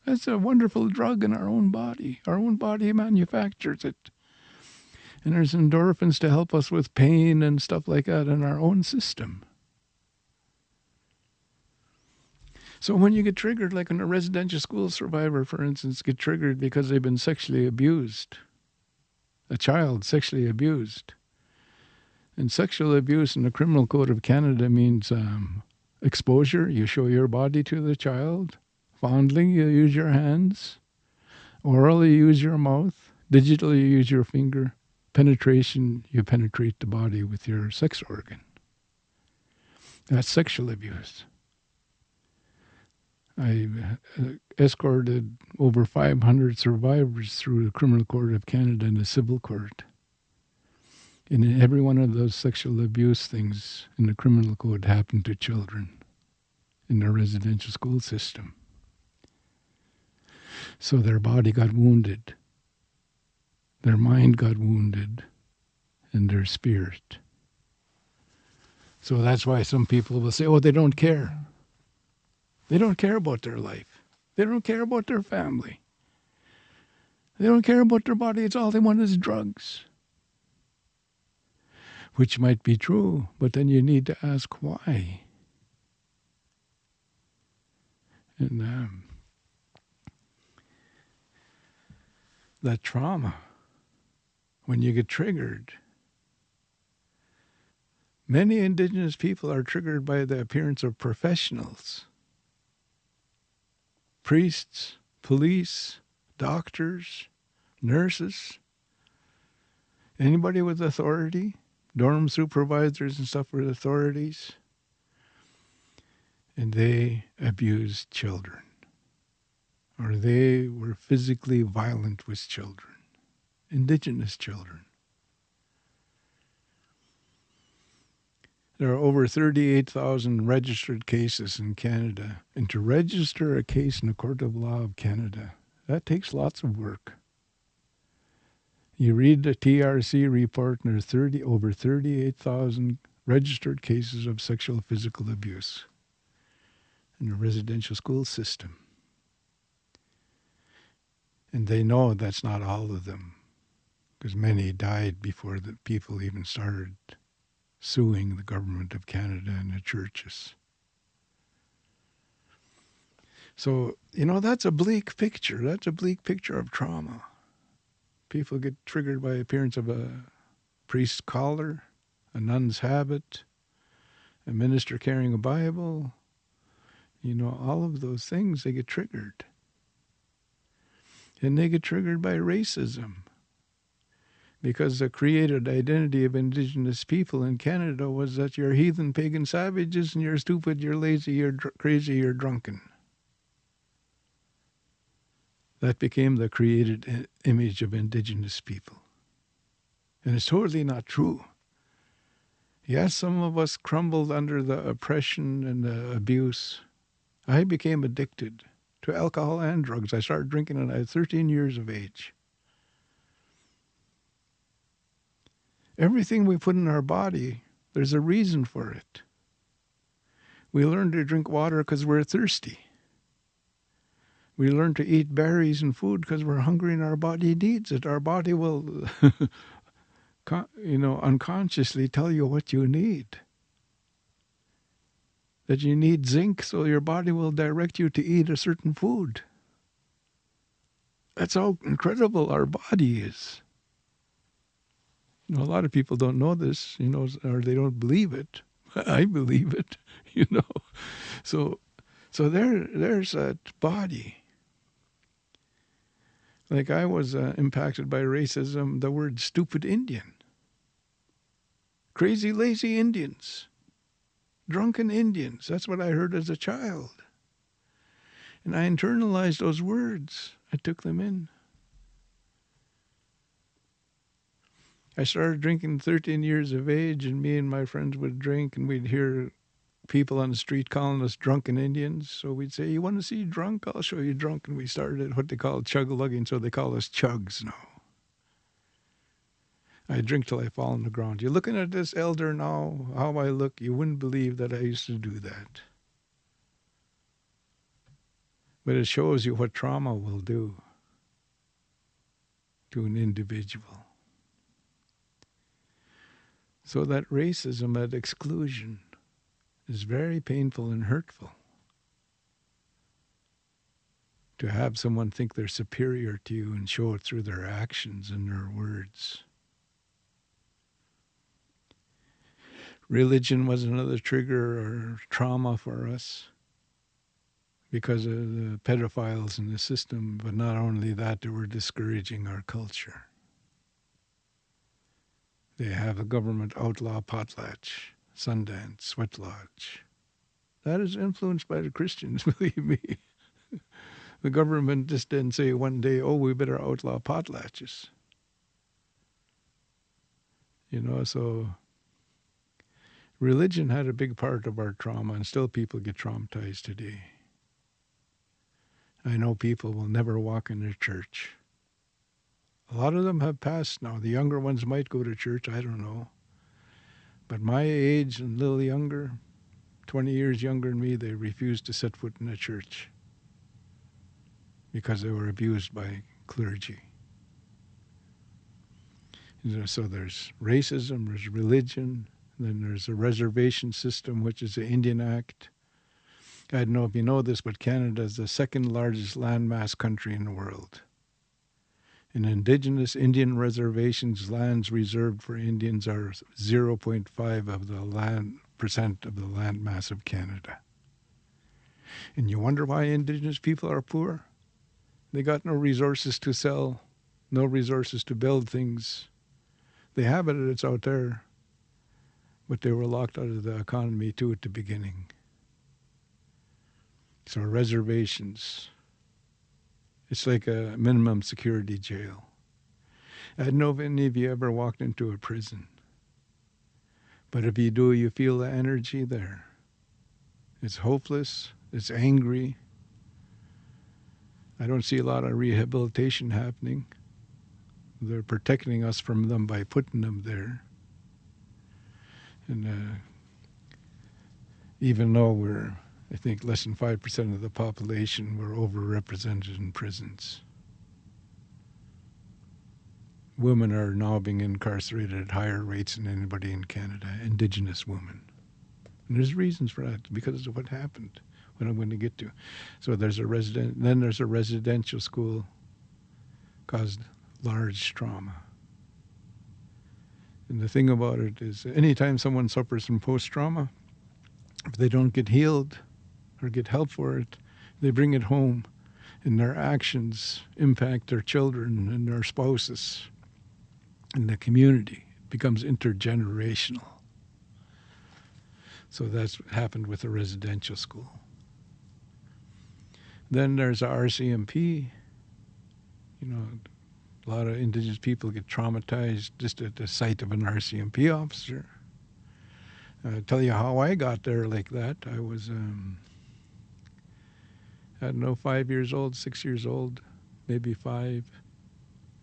Speaker 2: That's a wonderful drug in our own body. Our own body manufactures it. And there's endorphins to help us with pain and stuff like that in our own system. So when you get triggered, like when a residential school survivor, for instance, get triggered because they've been sexually abused, a child sexually abused, and sexual abuse in the Criminal Code of Canada means um, exposure. You show your body to the child. Fondling, you use your hands. Orally, you use your mouth. Digitally, you use your finger. Penetration, you penetrate the body with your sex organ. That's sexual abuse. I uh, escorted over 500 survivors through the Criminal Court of Canada and the Civil Court. And in every one of those sexual abuse things in the criminal code happened to children in the residential school system. So their body got wounded, their mind got wounded, and their spirit. So that's why some people will say, oh, they don't care. They don't care about their life. They don't care about their family. They don't care about their body. It's all they want is drugs which might be true, but then you need to ask why. And um, that trauma, when you get triggered, many indigenous people are triggered by the appearance of professionals priests, police, doctors, nurses, anybody with authority dorm supervisors and stuff were authorities. And they abused children. Or they were physically violent with children, indigenous children. There are over 38,000 registered cases in Canada. And to register a case in the Court of Law of Canada, that takes lots of work. You read the TRC report, and there's 30 over 38,000 registered cases of sexual physical abuse in the residential school system. And they know that's not all of them, because many died before the people even started suing the government of Canada and the churches. So, you know, that's a bleak picture. That's a bleak picture of trauma. People get triggered by appearance of a priest's collar, a nun's habit, a minister carrying a Bible. You know, all of those things, they get triggered. And they get triggered by racism because the created identity of indigenous people in Canada was that you're heathen, pagan savages, and you're stupid, you're lazy, you're dr- crazy, you're drunken. That became the created image of indigenous people. And it's totally not true. Yes, some of us crumbled under the oppression and the abuse. I became addicted to alcohol and drugs. I started drinking when I was 13 years of age. Everything we put in our body, there's a reason for it. We learn to drink water because we're thirsty. We learn to eat berries and food because we're hungry and our body needs it. Our body will, you know, unconsciously tell you what you need. That you need zinc, so your body will direct you to eat a certain food. That's how incredible our body is. You know, a lot of people don't know this, you know, or they don't believe it. I believe it, you know. So, so there, there's that body. Like I was uh, impacted by racism, the word stupid Indian. Crazy, lazy Indians. Drunken Indians. That's what I heard as a child. And I internalized those words. I took them in. I started drinking 13 years of age, and me and my friends would drink, and we'd hear people on the street calling us drunken Indians. So we'd say, You want to see drunk? I'll show you drunk. And we started what they call chug lugging, so they call us chugs now. I drink till I fall on the ground. You're looking at this elder now, how I look, you wouldn't believe that I used to do that. But it shows you what trauma will do to an individual. So that racism, that exclusion, is very painful and hurtful. To have someone think they're superior to you and show it through their actions and their words. Religion was another trigger or trauma for us because of the pedophiles in the system, but not only that, they were discouraging our culture. They have a government outlaw potlatch, Sundance, Sweat Lodge. That is influenced by the Christians, believe me. the government just didn't say one day, oh, we better outlaw potlatches. You know, so religion had a big part of our trauma, and still people get traumatized today. I know people will never walk in a church a lot of them have passed now. The younger ones might go to church, I don't know. But my age and a little younger, 20 years younger than me, they refused to set foot in a church because they were abused by clergy. So there's racism, there's religion, then there's a reservation system, which is the Indian Act. I don't know if you know this, but Canada is the second largest landmass country in the world. In indigenous Indian reservations, lands reserved for Indians are 0.5 of the land percent of the land mass of Canada. And you wonder why indigenous people are poor? They got no resources to sell, no resources to build things. They have it, it's out there. But they were locked out of the economy too at the beginning. So reservations, it's like a minimum security jail. I don't know if any of you ever walked into a prison. But if you do, you feel the energy there. It's hopeless, it's angry. I don't see a lot of rehabilitation happening. They're protecting us from them by putting them there. And uh, even though we're I think less than 5% of the population were overrepresented in prisons. women are now being incarcerated at higher rates than anybody in Canada, Indigenous women. And there's reasons for that because of what happened. What I'm going to get to. So there's a resident. Then there's a residential school caused large trauma. And the thing about it is, anytime someone suffers from post trauma, if they don't get healed or get help for it, they bring it home, and their actions impact their children and their spouses and the community. It becomes intergenerational. So that's what happened with the residential school. Then there's the RCMP. You know, a lot of indigenous people get traumatized just at the sight of an RCMP officer. I'll tell you how I got there like that. I was, um, I don't know, five years old, six years old, maybe five.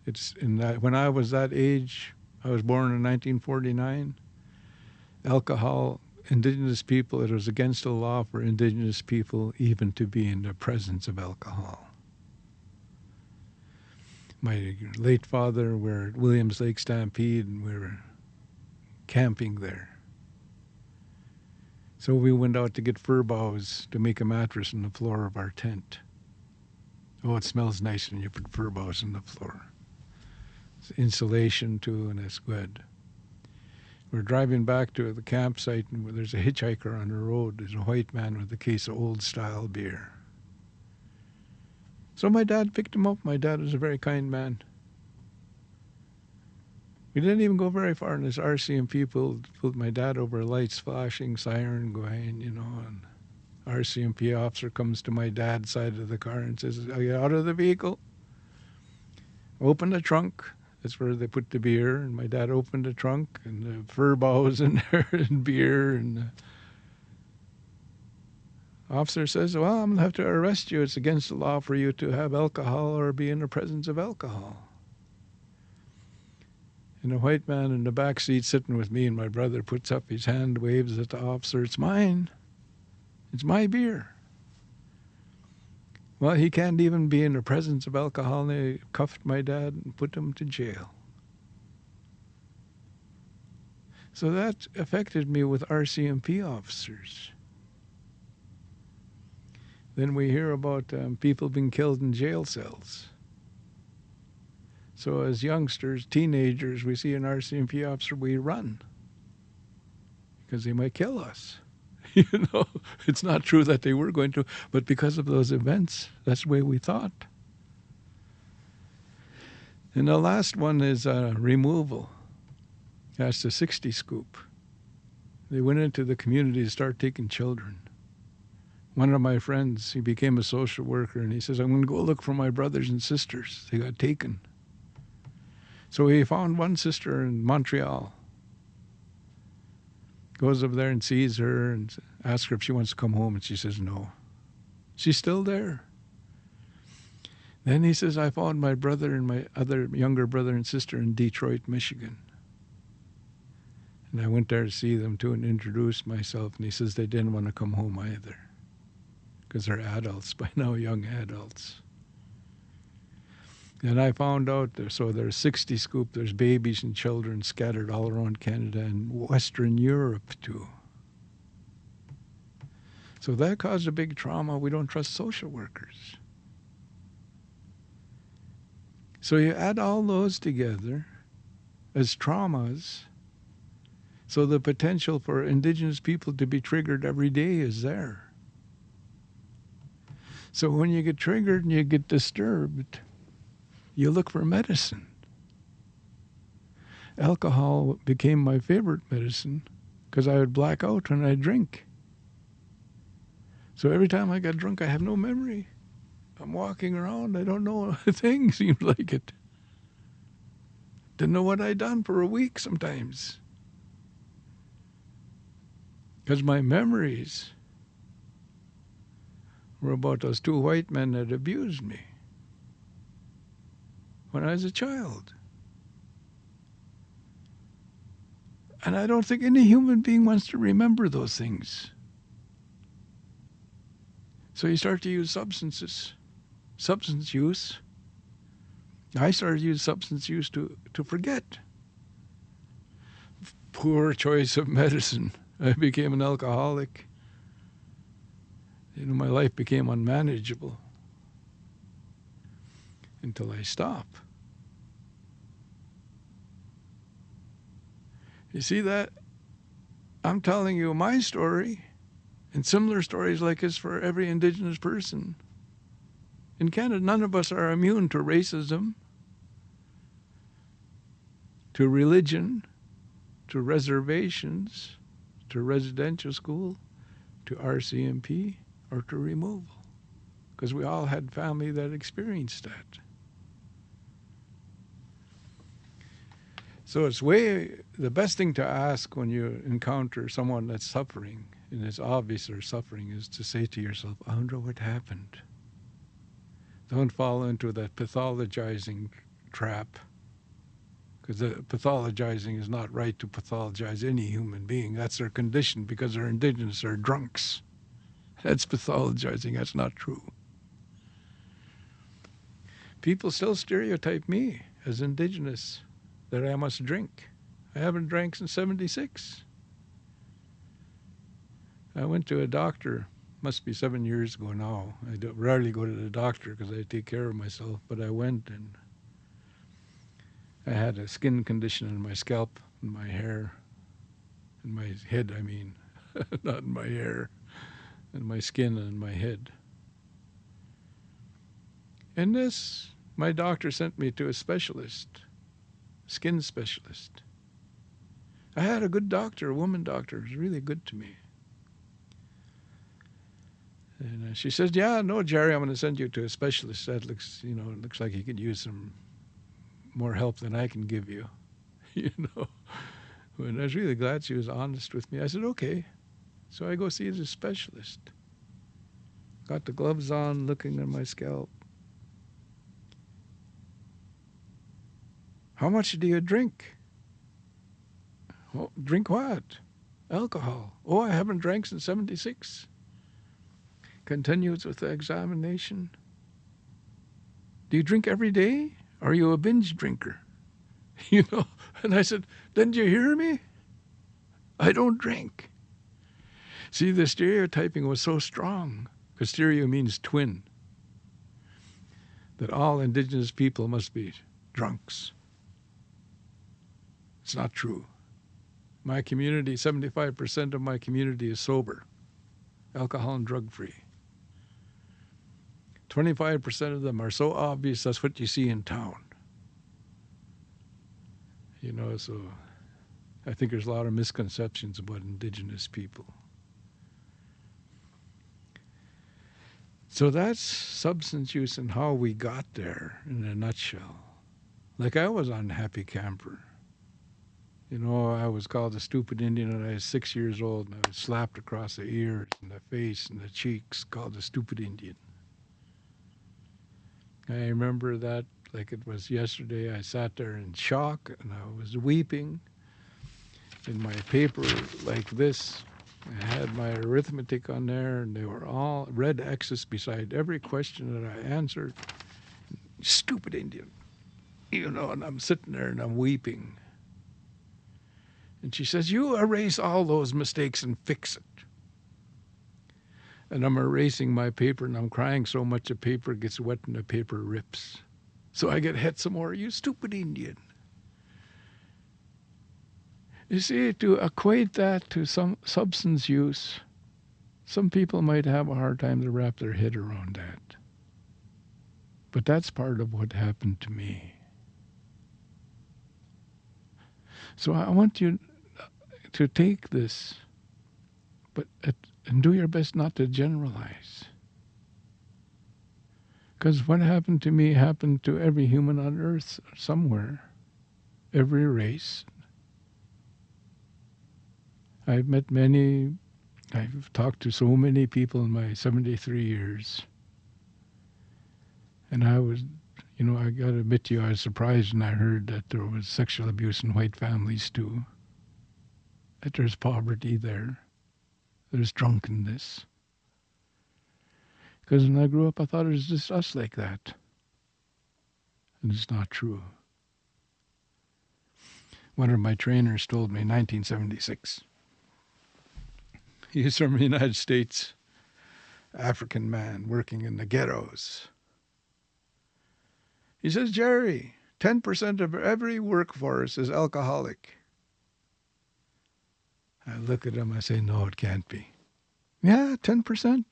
Speaker 2: It's in that when I was that age, I was born in 1949. Alcohol indigenous people, it was against the law for indigenous people even to be in the presence of alcohol. My late father, we were at Williams Lake Stampede and we were camping there. So we went out to get fir boughs to make a mattress on the floor of our tent. Oh, it smells nice when you put fir boughs on the floor. It's insulation too, and it's good. We're driving back to the campsite, and there's a hitchhiker on the road. There's a white man with a case of old style beer. So my dad picked him up. My dad was a very kind man. We didn't even go very far, and this RCMP pulled, pulled my dad over, lights flashing, siren going, you know, and RCMP officer comes to my dad's side of the car and says, Are you out of the vehicle? Open the trunk. That's where they put the beer. And my dad opened the trunk, and the fir boughs in there, and beer. And the officer says, Well, I'm going to have to arrest you. It's against the law for you to have alcohol or be in the presence of alcohol. And a white man in the back seat sitting with me and my brother puts up his hand, waves at the officer, It's mine. It's my beer. Well, he can't even be in the presence of alcohol. And they cuffed my dad and put him to jail. So that affected me with RCMP officers. Then we hear about um, people being killed in jail cells. So as youngsters, teenagers, we see an RCMP officer, we run because they might kill us. you know, it's not true that they were going to, but because of those events, that's the way we thought. And the last one is uh, removal. That's the 60 scoop. They went into the community to start taking children. One of my friends, he became a social worker, and he says, I'm going to go look for my brothers and sisters. They got taken. So he found one sister in Montreal goes over there and sees her and asks her if she wants to come home, and she says no. She's still there. Then he says, I found my brother and my other younger brother and sister in Detroit, Michigan. And I went there to see them too and introduced myself. And he says they didn't want to come home either because they're adults by now, young adults. And I found out there, so there's 60 scoop, there's babies and children scattered all around Canada and Western Europe too. So that caused a big trauma. We don't trust social workers. So you add all those together as traumas. So the potential for indigenous people to be triggered every day is there. So when you get triggered and you get disturbed, you look for medicine. Alcohol became my favorite medicine because I would black out when I drink. So every time I got drunk, I have no memory. I'm walking around, I don't know a thing, seems like it. Didn't know what I'd done for a week sometimes. Because my memories were about those two white men that abused me when I was a child. And I don't think any human being wants to remember those things. So you start to use substances, substance use, I started using substance use to, to forget. Poor choice of medicine. I became an alcoholic. You know, my life became unmanageable until I stop. You see that? I'm telling you my story and similar stories like this for every Indigenous person. In Canada, none of us are immune to racism, to religion, to reservations, to residential school, to RCMP, or to removal. Because we all had family that experienced that. So it's way the best thing to ask when you encounter someone that's suffering, and it's obvious they're suffering, is to say to yourself, I wonder what happened. Don't fall into that pathologizing trap. Because the pathologizing is not right to pathologize any human being. That's their condition because they're indigenous, they're drunks. That's pathologizing, that's not true. People still stereotype me as indigenous that I must drink. I haven't drank since 76. I went to a doctor, must be seven years ago now. I rarely go to the doctor because I take care of myself, but I went and I had a skin condition in my scalp and my hair, in my head, I mean, not in my hair, and my skin and my head. And this, my doctor sent me to a specialist skin specialist. I had a good doctor, a woman doctor, was really good to me. And uh, she says, "Yeah, no, Jerry, I'm going to send you to a specialist. That looks, you know, it looks like he could use some more help than I can give you." you know, and I was really glad she was honest with me. I said, "Okay," so I go see the specialist. Got the gloves on, looking at my scalp. How much do you drink? Drink what? Alcohol. Oh, I haven't drank since 76. Continues with the examination. Do you drink every day? Are you a binge drinker? You know, and I said, Didn't you hear me? I don't drink. See, the stereotyping was so strong, because stereo means twin, that all indigenous people must be drunks. It's not true. My community, 75% of my community is sober, alcohol and drug free. 25% of them are so obvious that's what you see in town. You know, so I think there's a lot of misconceptions about indigenous people. So that's substance use and how we got there in a nutshell. Like I was on Happy Camper. You know, I was called a stupid Indian when I was six years old, and I was slapped across the ears and the face and the cheeks, called a stupid Indian. I remember that like it was yesterday. I sat there in shock and I was weeping. In my paper, like this, I had my arithmetic on there, and they were all red X's beside every question that I answered. Stupid Indian. You know, and I'm sitting there and I'm weeping. And she says, You erase all those mistakes and fix it. And I'm erasing my paper and I'm crying so much the paper gets wet and the paper rips. So I get hit some more. You stupid Indian. You see, to equate that to some substance use, some people might have a hard time to wrap their head around that. But that's part of what happened to me. So I want you to take this, but uh, and do your best not to generalize. Because what happened to me happened to every human on earth somewhere, every race. I've met many, I've talked to so many people in my 73 years. And I was, you know, I got to admit to you, I was surprised when I heard that there was sexual abuse in white families too that there's poverty there, there's drunkenness. Because when I grew up, I thought it was just us like that. And it's not true. One of my trainers told me in 1976. He's from the United States, African man working in the ghettos. He says, Jerry, 10% of every workforce is alcoholic. I look at him, I say, no, it can't be. Yeah, 10%.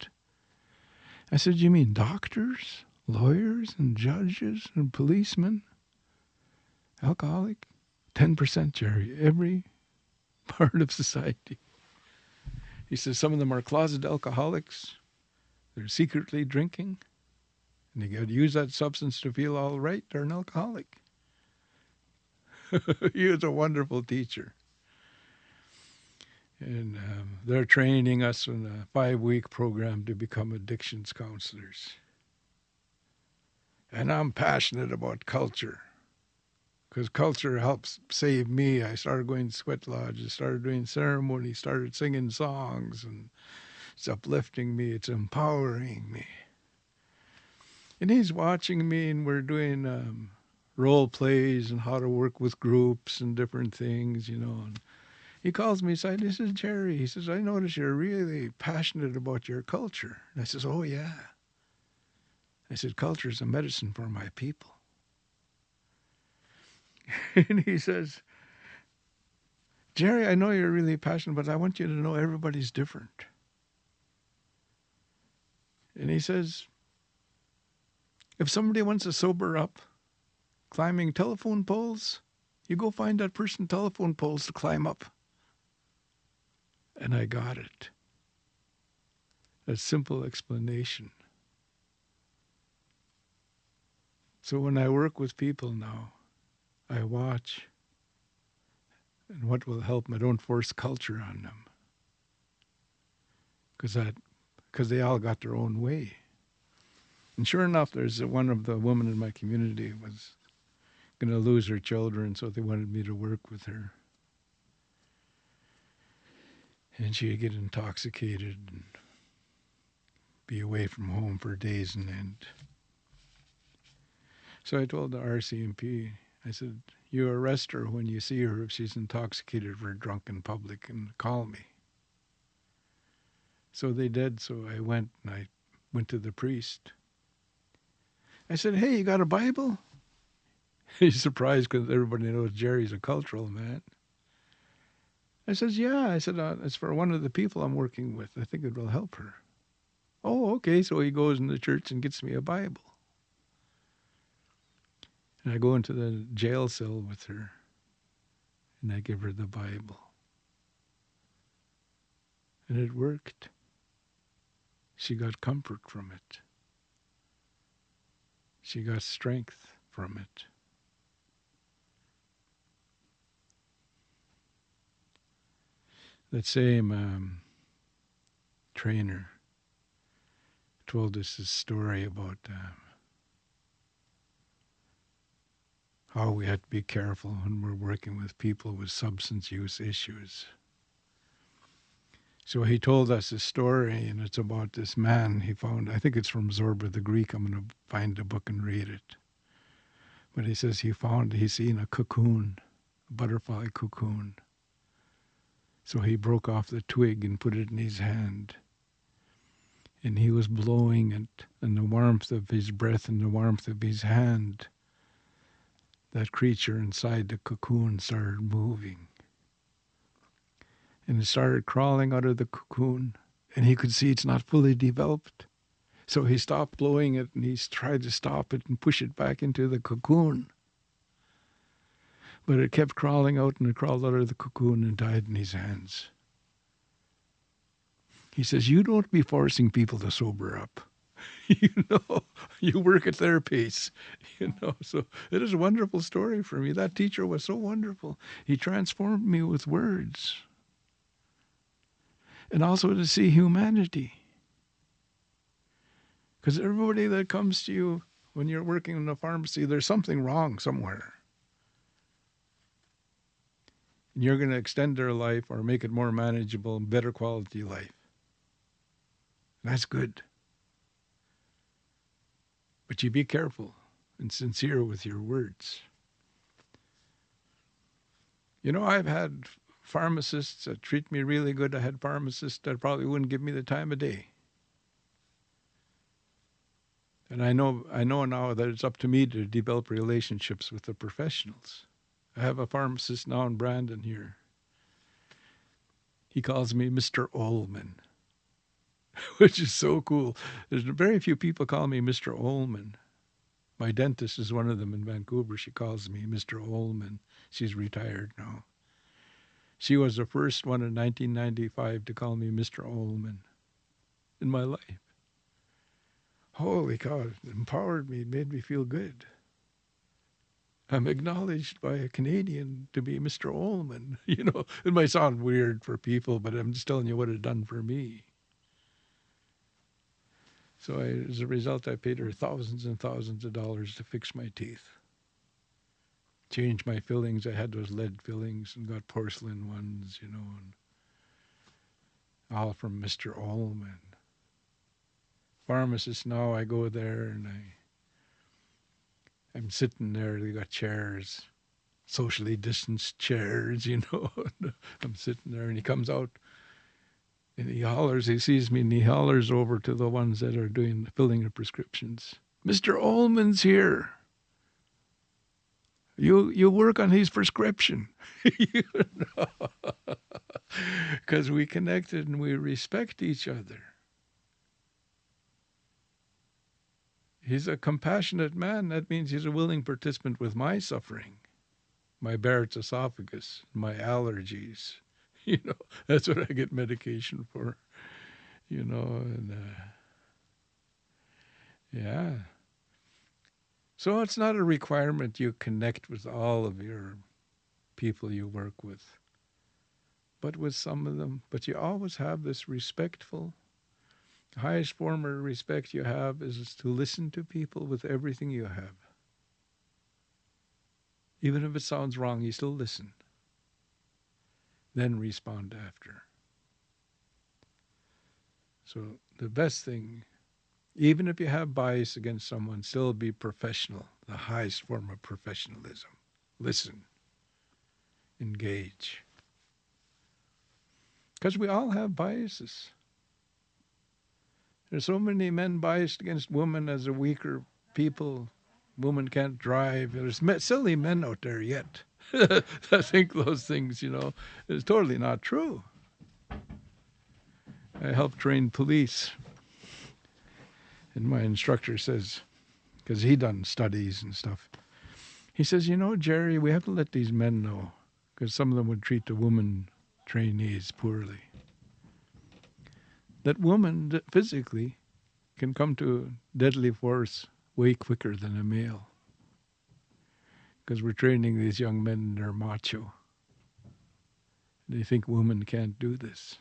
Speaker 2: I said, you mean doctors, lawyers, and judges, and policemen? Alcoholic? 10%, Jerry. Every part of society. He says some of them are closet alcoholics. They're secretly drinking. And you got to use that substance to feel all right. They're an alcoholic. he was a wonderful teacher. And um, they're training us in a five week program to become addictions counselors. And I'm passionate about culture because culture helps save me. I started going to sweat lodges, started doing ceremony, started singing songs, and it's uplifting me, it's empowering me. And he's watching me, and we're doing um, role plays and how to work with groups and different things, you know. And he calls me aside. He says, Jerry, he says, I notice you're really passionate about your culture. And I says, Oh, yeah. I said, Culture is a medicine for my people. and he says, Jerry, I know you're really passionate, but I want you to know everybody's different. And he says, if somebody wants to sober up climbing telephone poles, you go find that person telephone poles to climb up. And I got it. A simple explanation. So when I work with people now, I watch and what will help them. I don't force culture on them because they all got their own way. And sure enough, there's one of the women in my community was going to lose her children, so they wanted me to work with her. And she'd get intoxicated and be away from home for days and end. So I told the RCMP, I said, You arrest her when you see her if she's intoxicated or drunk in public and call me. So they did. So I went and I went to the priest. I said, Hey, you got a Bible? He's surprised because everybody knows Jerry's a cultural man. I says, Yeah. I said, uh, It's for one of the people I'm working with. I think it will help her. Oh, okay. So he goes in the church and gets me a Bible. And I go into the jail cell with her and I give her the Bible. And it worked. She got comfort from it. She got strength from it. That same um, trainer told us a story about um, how we have to be careful when we're working with people with substance use issues. So he told us a story, and it's about this man he found. I think it's from Zorba the Greek. I'm going to find the book and read it. But he says he found, he's seen a cocoon, a butterfly cocoon. So he broke off the twig and put it in his hand. And he was blowing it, and the warmth of his breath and the warmth of his hand that creature inside the cocoon started moving. And it started crawling out of the cocoon, and he could see it's not fully developed. So he stopped blowing it and he tried to stop it and push it back into the cocoon. But it kept crawling out and it crawled out of the cocoon and died in his hands. He says, You don't be forcing people to sober up. you know, you work at their pace, you know. So it is a wonderful story for me. That teacher was so wonderful. He transformed me with words. And also to see humanity. Because everybody that comes to you when you're working in a pharmacy, there's something wrong somewhere. And you're going to extend their life or make it more manageable, better quality life. That's good. But you be careful and sincere with your words. You know, I've had pharmacists that treat me really good. I had pharmacists that probably wouldn't give me the time of day. And I know I know now that it's up to me to develop relationships with the professionals. I have a pharmacist now in Brandon here. He calls me Mr. Ullman, which is so cool. There's very few people call me Mr. Ullman. My dentist is one of them in Vancouver. She calls me Mr. Ullman. She's retired now. She was the first one in 1995 to call me Mr. Ullman in my life. Holy cow, it empowered me, made me feel good. I'm acknowledged by a Canadian to be Mr. Ullman. You know, it might sound weird for people, but I'm just telling you what it done for me. So I, as a result, I paid her thousands and thousands of dollars to fix my teeth. Change my fillings. I had those lead fillings and got porcelain ones, you know, and all from Mr. Ullman. Pharmacist now, I go there and I I'm sitting there, they got chairs, socially distanced chairs, you know. I'm sitting there and he comes out and he hollers, he sees me and he hollers over to the ones that are doing the filling the prescriptions. Mr. Ullman's here. You you work on his prescription. Because we connected and we respect each other. He's a compassionate man. That means he's a willing participant with my suffering, my Barrett's esophagus, my allergies. You know, that's what I get medication for. You know, and uh, yeah. So it's not a requirement you connect with all of your people you work with, but with some of them. But you always have this respectful highest form of respect you have is to listen to people with everything you have. Even if it sounds wrong, you still listen. Then respond after. So the best thing, even if you have bias against someone, still be professional, the highest form of professionalism. Listen. Engage. Because we all have biases. There's so many men biased against women as a weaker people. Women can't drive. There's silly men out there yet. I think those things, you know, is totally not true. I help train police. And my instructor says, because he done studies and stuff, he says, you know, Jerry, we have to let these men know, because some of them would treat the woman trainees poorly that woman physically can come to deadly force way quicker than a male. Because we're training these young men they're macho. They think women can't do this.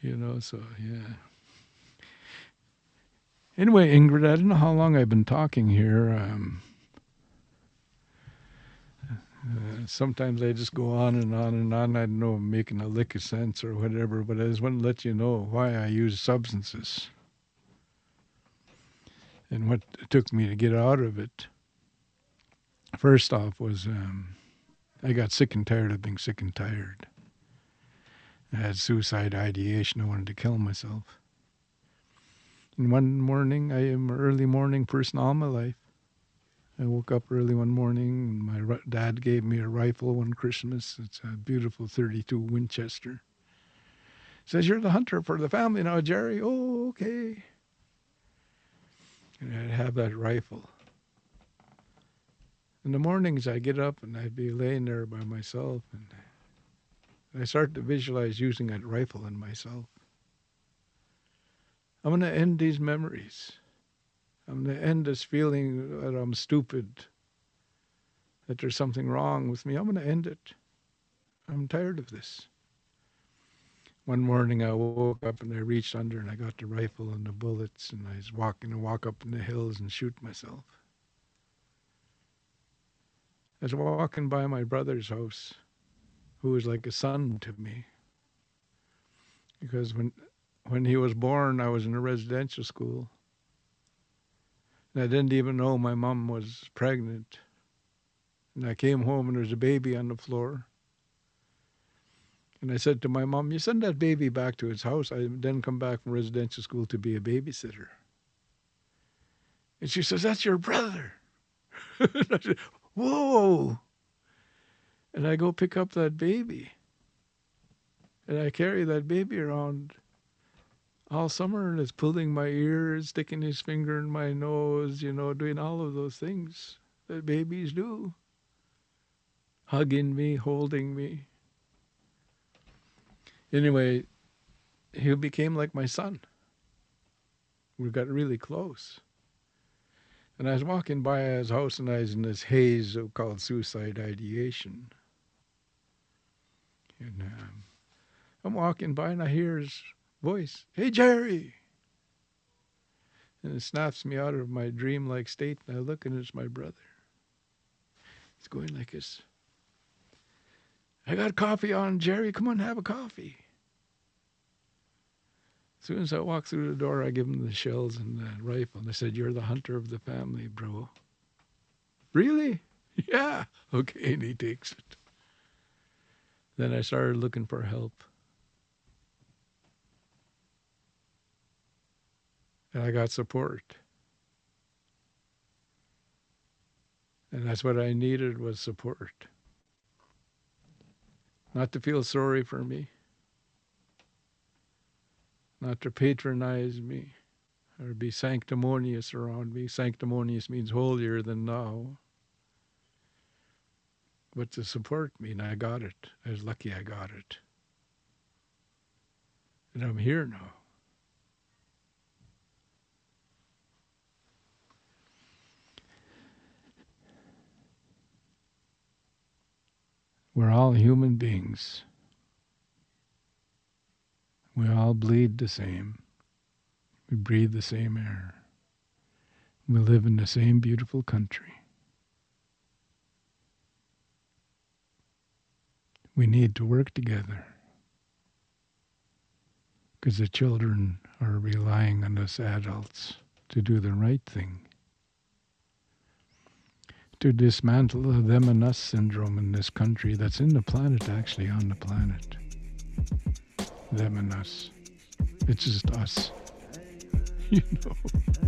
Speaker 2: You know, so yeah. Anyway, Ingrid, I don't know how long I've been talking here. Um, uh, sometimes I just go on and on and on. I don't know, I'm making a lick of sense or whatever, but I just want to let you know why I use substances and what it took me to get out of it. First off was um, I got sick and tired of being sick and tired. I had suicide ideation. I wanted to kill myself. And one morning, I am an early morning person all my life. I woke up early one morning and my dad gave me a rifle one Christmas. It's a beautiful 32 Winchester. Says, You're the hunter for the family now, Jerry. Oh, okay. And I'd have that rifle. In the mornings, I'd get up and I'd be laying there by myself and I start to visualize using that rifle in myself. I'm going to end these memories. I'm going to end this feeling that I'm stupid, that there's something wrong with me. I'm going to end it. I'm tired of this. One morning I woke up and I reached under and I got the rifle and the bullets and I was walking to walk up in the hills and shoot myself. I was walking by my brother's house, who was like a son to me. Because when when he was born, I was in a residential school. And I didn't even know my mom was pregnant. And I came home and there was a baby on the floor. And I said to my mom, You send that baby back to its house. I then come back from residential school to be a babysitter. And she says, That's your brother. I said, Whoa. And I go pick up that baby. And I carry that baby around all summer and it's pulling my ears, sticking his finger in my nose, you know, doing all of those things that babies do. Hugging me, holding me. Anyway, he became like my son. We got really close. And I was walking by his house and I was in this haze called suicide ideation. And um, I'm walking by and I hear his voice, Hey, Jerry! And it snaps me out of my dreamlike state and I look and it's my brother. He's going like this. I got coffee on, Jerry. Come on, have a coffee. As soon as I walk through the door, I give him the shells and the rifle. And I said, You're the hunter of the family, bro. Really? Yeah. Okay. And he takes it. Then I started looking for help. And I got support. And that's what I needed was support. Not to feel sorry for me not to patronize me or be sanctimonious around me. Sanctimonious means holier than thou. But to support me, and I got it. I was lucky I got it. And I'm here now. We're all human beings. We all bleed the same. We breathe the same air. We live in the same beautiful country. We need to work together because the children are relying on us adults to do the right thing, to dismantle the them and us syndrome in this country that's in the planet, actually on the planet them and us. It's just us. You know.